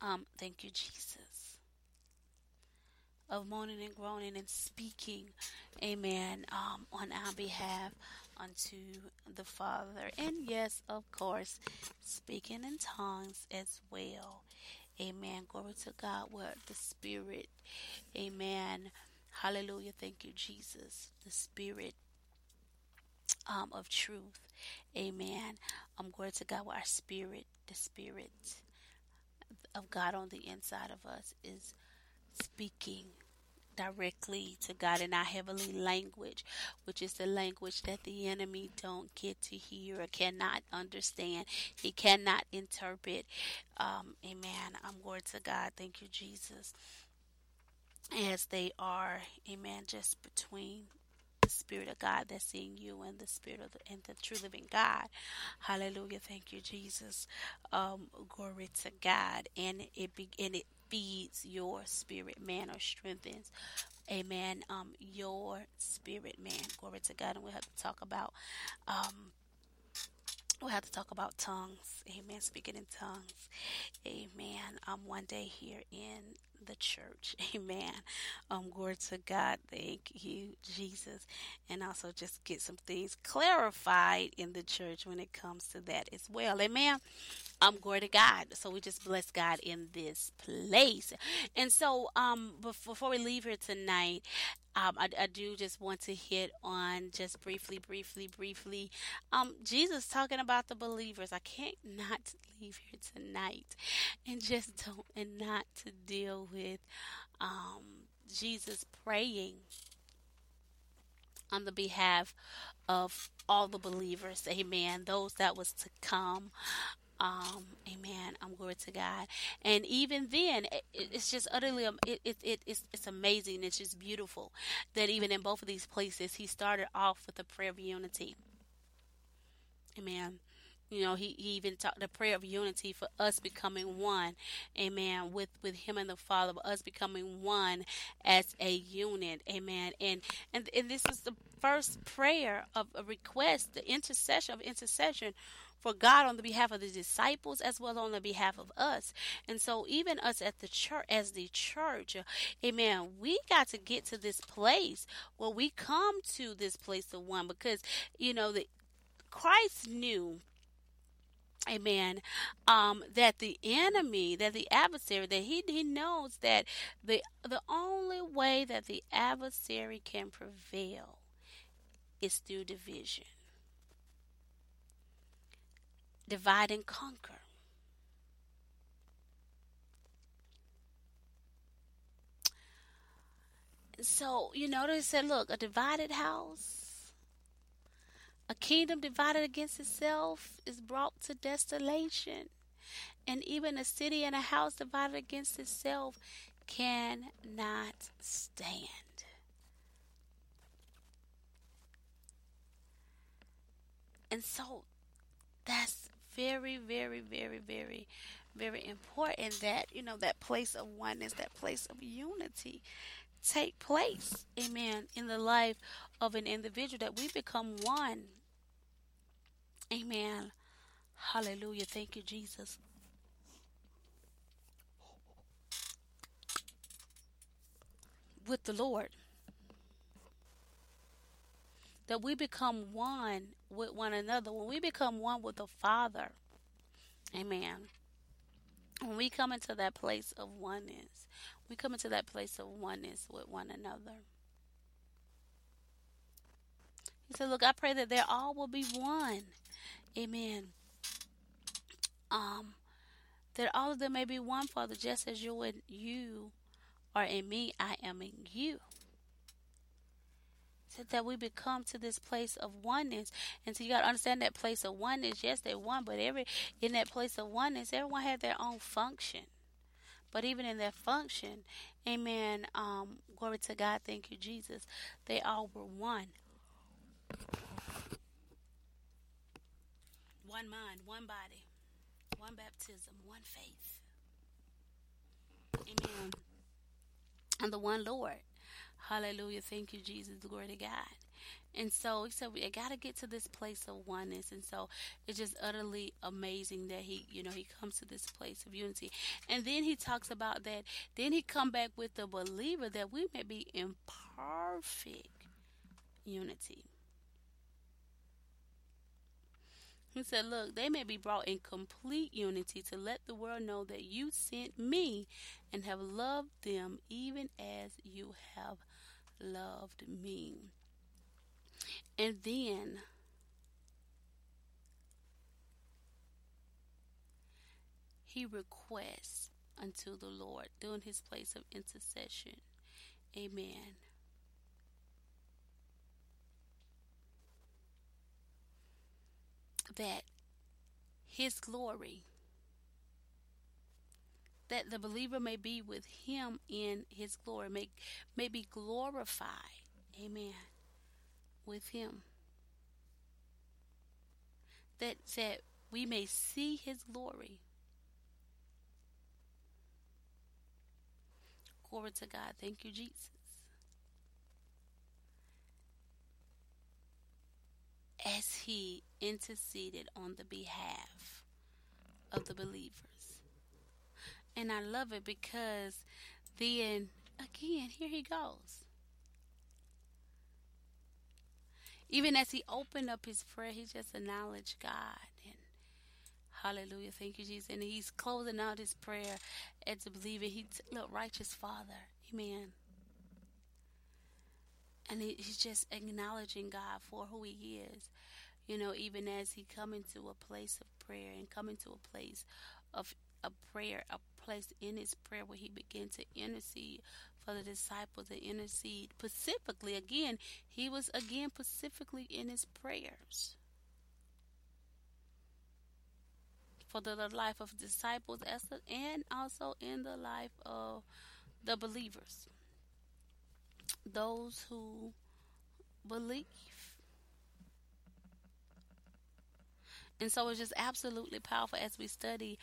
Speaker 1: Um, thank you, Jesus. Of moaning and groaning and speaking, Amen. Um, on our behalf unto the Father, and yes, of course, speaking in tongues as well. Amen. Glory to God. Where the Spirit, Amen Hallelujah. Thank you, Jesus. The Spirit um, of truth. Amen. I'm um, glory to God with our spirit, the Spirit of God on the inside of us is speaking directly to God in our heavenly language, which is the language that the enemy don't get to hear or cannot understand. He cannot interpret. Um, amen. I'm glory to God. Thank you, Jesus as they are, amen, just between the Spirit of God that's in you and the Spirit of the, and the true living God. Hallelujah. Thank you, Jesus. Um, glory to God. And it be, and it feeds your spirit, man, or strengthens. Amen. Um, your spirit, man. Glory to God. And we'll have to talk about um we'll have to talk about tongues. Amen. Speaking in tongues. Amen. Um one day here in the church. <laughs> Amen. Um, glory to God. Thank you, Jesus. And also just get some things clarified in the church when it comes to that as well. Amen. Um, glory to God. So we just bless God in this place. And so, um, before we leave here tonight, um, I, I do just want to hit on just briefly, briefly, briefly. Um, Jesus talking about the believers. I can't not leave here tonight and just don't and not to deal with um, Jesus praying on the behalf of all the believers. Amen. Those that was to come. Um, amen. I'm um, glory to God. And even then, it, it's just utterly, it, it, it, it's, it's amazing. It's just beautiful that even in both of these places, he started off with a prayer of unity. Amen. You know, he, he even taught the prayer of unity for us becoming one, amen, with, with him and the Father, us becoming one as a unit, amen. And and and this is the first prayer of a request, the intercession of intercession for God on the behalf of the disciples as well on the behalf of us. And so even us at the church as the church, amen, we got to get to this place where we come to this place of one because you know the Christ knew amen um that the enemy that the adversary that he he knows that the the only way that the adversary can prevail is through division divide and conquer. So, you know, they said, look, a divided house, a kingdom divided against itself is brought to desolation. And even a city and a house divided against itself cannot stand. And so that's very, very, very, very, very important that, you know, that place of oneness, that place of unity take place, amen, in the life of an individual, that we become one. Amen. Hallelujah. Thank you, Jesus. With the Lord. That we become one with one another, when we become one with the Father, amen. When we come into that place of oneness, we come into that place of oneness with one another. He said, Look, I pray that they all will be one. Amen. Um, that all of them may be one, Father, just as you and you are in me, I am in you Said that we become to this place of oneness. And so you got to understand that place of oneness. Yes, they're one, but every in that place of oneness, everyone had their own function. But even in their function, amen, um, glory to God, thank you, Jesus, they all were one. One mind, one body, one baptism, one faith. Amen. And the one Lord. Hallelujah. Thank you, Jesus. Glory to God. And so he said, we got to get to this place of oneness. And so it's just utterly amazing that he, you know, he comes to this place of unity. And then he talks about that. Then he come back with the believer that we may be in perfect unity. He said, Look, they may be brought in complete unity to let the world know that you sent me and have loved them even as you have loved me. And then he requests unto the Lord during his place of intercession. Amen. That his glory that the believer may be with him in his glory, may, may be glorified. Amen. With him. That, that we may see his glory. Glory to God. Thank you, Jesus. As he interceded on the behalf of the believers. And I love it because then again, here he goes. Even as he opened up his prayer, he just acknowledged God and Hallelujah. Thank you, Jesus. And he's closing out his prayer and to believe it. He look, righteous Father. Amen. And he, he's just acknowledging God for who he is. You know, even as he come into a place of prayer and come into a place of a prayer, a place in his prayer where he began to intercede for the disciples and intercede specifically. Again, he was again specifically in his prayers. for the life of disciples and also in the life of the believers, those who believe. And so it's just absolutely powerful as we study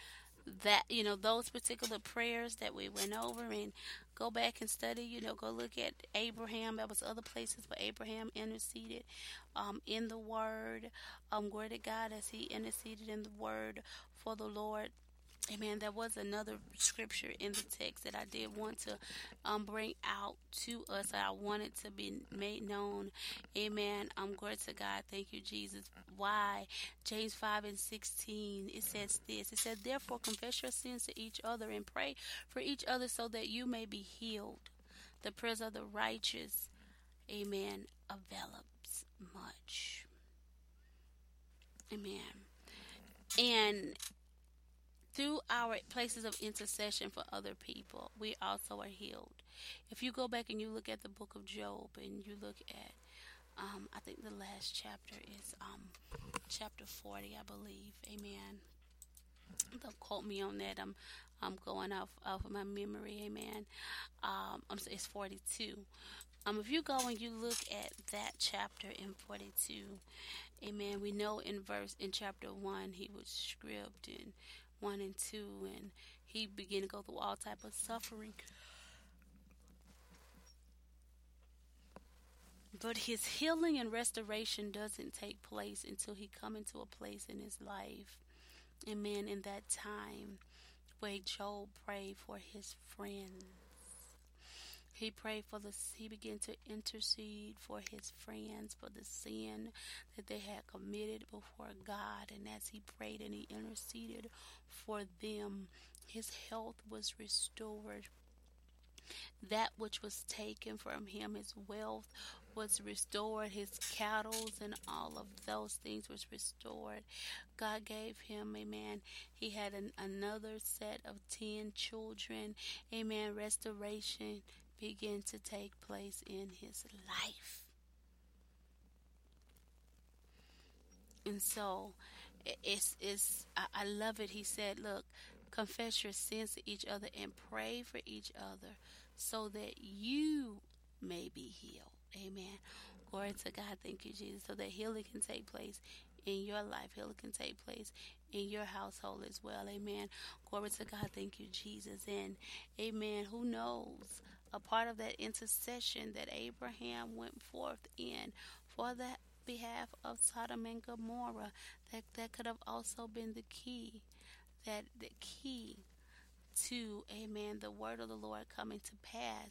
Speaker 1: that you know those particular prayers that we went over and go back and study you know go look at abraham. There was other places where abraham interceded um, in the word um, glory to god as he interceded in the word for the lord Amen. There was another scripture in the text that I did want to um, bring out to us. I wanted to be made known. Amen. Um, glory to God. Thank you, Jesus. Why? James 5 and 16, it says this. It said, Therefore, confess your sins to each other and pray for each other so that you may be healed. The prayers of the righteous, amen, avails much. Amen. And through our places of intercession for other people, we also are healed. If you go back and you look at the book of Job and you look at, um, I think the last chapter is um, chapter 40, I believe. Amen. Don't quote me on that. I'm I'm going off of my memory. Amen. Um, I'm it's 42. Um, if you go and you look at that chapter in 42, Amen. We know in verse in chapter one he was stripped and 1 and 2 and he began to go through all type of suffering. But his healing and restoration doesn't take place until he come into a place in his life. Amen. In that time where job prayed for his friends he prayed for the he began to intercede for his friends for the sin that they had committed before God. And as he prayed and he interceded for them his health was restored. That which was taken from him his wealth was restored his cattle and all of those things was restored. God gave him amen. He had an, another set of 10 children amen. Restoration begin to take place in his life. And so it's it's I, love it. He said, Look, confess your sins to each other and pray for each other so that you may be healed. Amen. Glory to God. Thank you, Jesus. So that healing can take place in your life. Healing can take place in your household as well. Amen. Glory to God. Thank you, Jesus. And amen. Who knows? A part of that intercession that Abraham went forth in for the behalf of Sodom and Gomorrah. That that could have also been the key, that the key to Amen, the word of the Lord coming to pass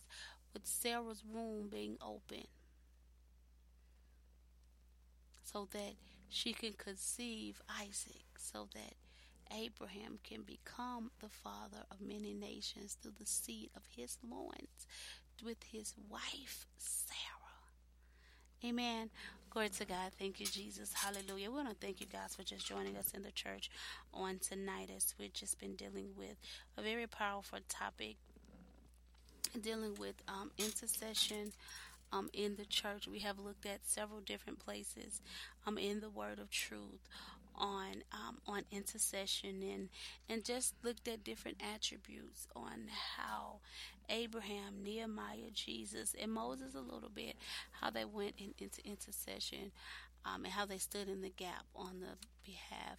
Speaker 1: with Sarah's womb being open, so that she can conceive Isaac, so that Abraham can become the father of many nations through the seed of his loins with his wife Sarah. Amen. Glory to God. Thank you, Jesus. Hallelujah. We want to thank you guys for just joining us in the church on tonight as we've just been dealing with a very powerful topic, dealing with um, intercession. Um, in the church, we have looked at several different places um, in the Word of Truth on um, on intercession and and just looked at different attributes on how Abraham, Nehemiah, Jesus, and Moses a little bit how they went in, into intercession um, and how they stood in the gap on the behalf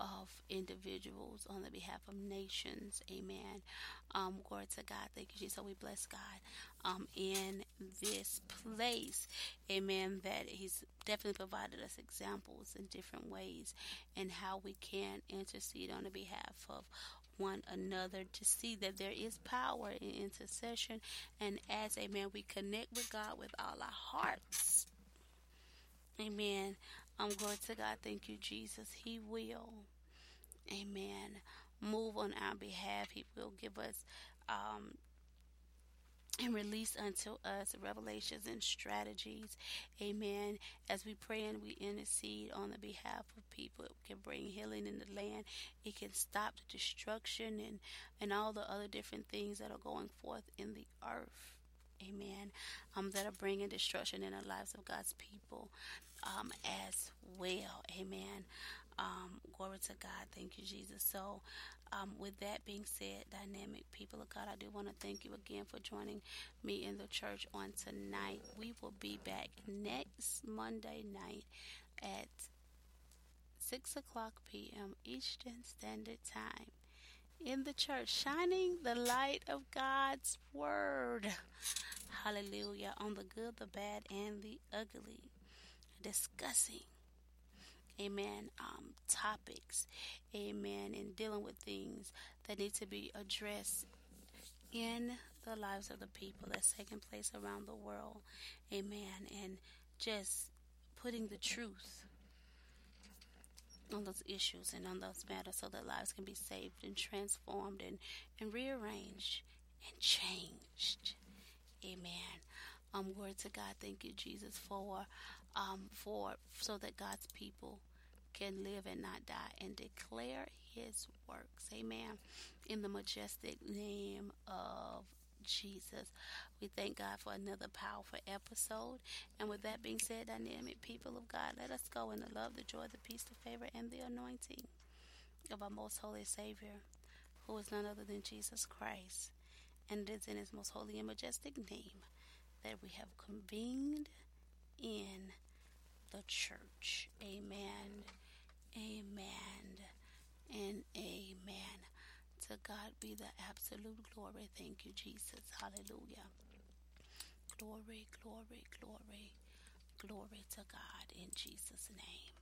Speaker 1: of individuals, on the behalf of nations. Amen. Um, glory to God. Thank you, Jesus. So we bless God um, in this place. Amen. That He's definitely provided us examples in different ways and how we can intercede on the behalf of one another to see that there is power in intercession. And as, amen, we connect with God with all our hearts. Amen. I'm glory to God. Thank you, Jesus. He will, amen, move on our behalf. He will give us um, and release unto us revelations and strategies. Amen. As we pray and we intercede on the behalf of people, it can bring healing in the land. It can stop the destruction and, and all the other different things that are going forth in the earth. Amen. Um, that are bringing destruction in the lives of God's people um, as well. Amen. Um, glory to God. Thank you, Jesus. So, um, with that being said, dynamic people of God, I do want to thank you again for joining me in the church on tonight. We will be back next Monday night at 6 o'clock p.m. Eastern Standard Time in the church, shining the light of God's Word. Hallelujah. On the good, the bad, and the ugly. Discussing amen, um, topics, amen, and dealing with things that need to be addressed in the lives of the people that's taking place around the world, amen, and just putting the truth on those issues and on those matters so that lives can be saved and transformed and, and rearranged and changed. Amen. Um, glory to God. Thank you, Jesus, for um, for so that God's people can live and not die and declare His works. Amen. In the majestic name of Jesus, we thank God for another powerful episode. And with that being said, dynamic people of God, let us go in the love, the joy, the peace, the favor, and the anointing of our most holy Savior, who is none other than Jesus Christ. And it is in His most holy and majestic name that we have convened in the church. Amen. Amen. And amen. To God be the absolute glory. Thank you, Jesus. Hallelujah. Glory, glory, glory. Glory to God in Jesus' name.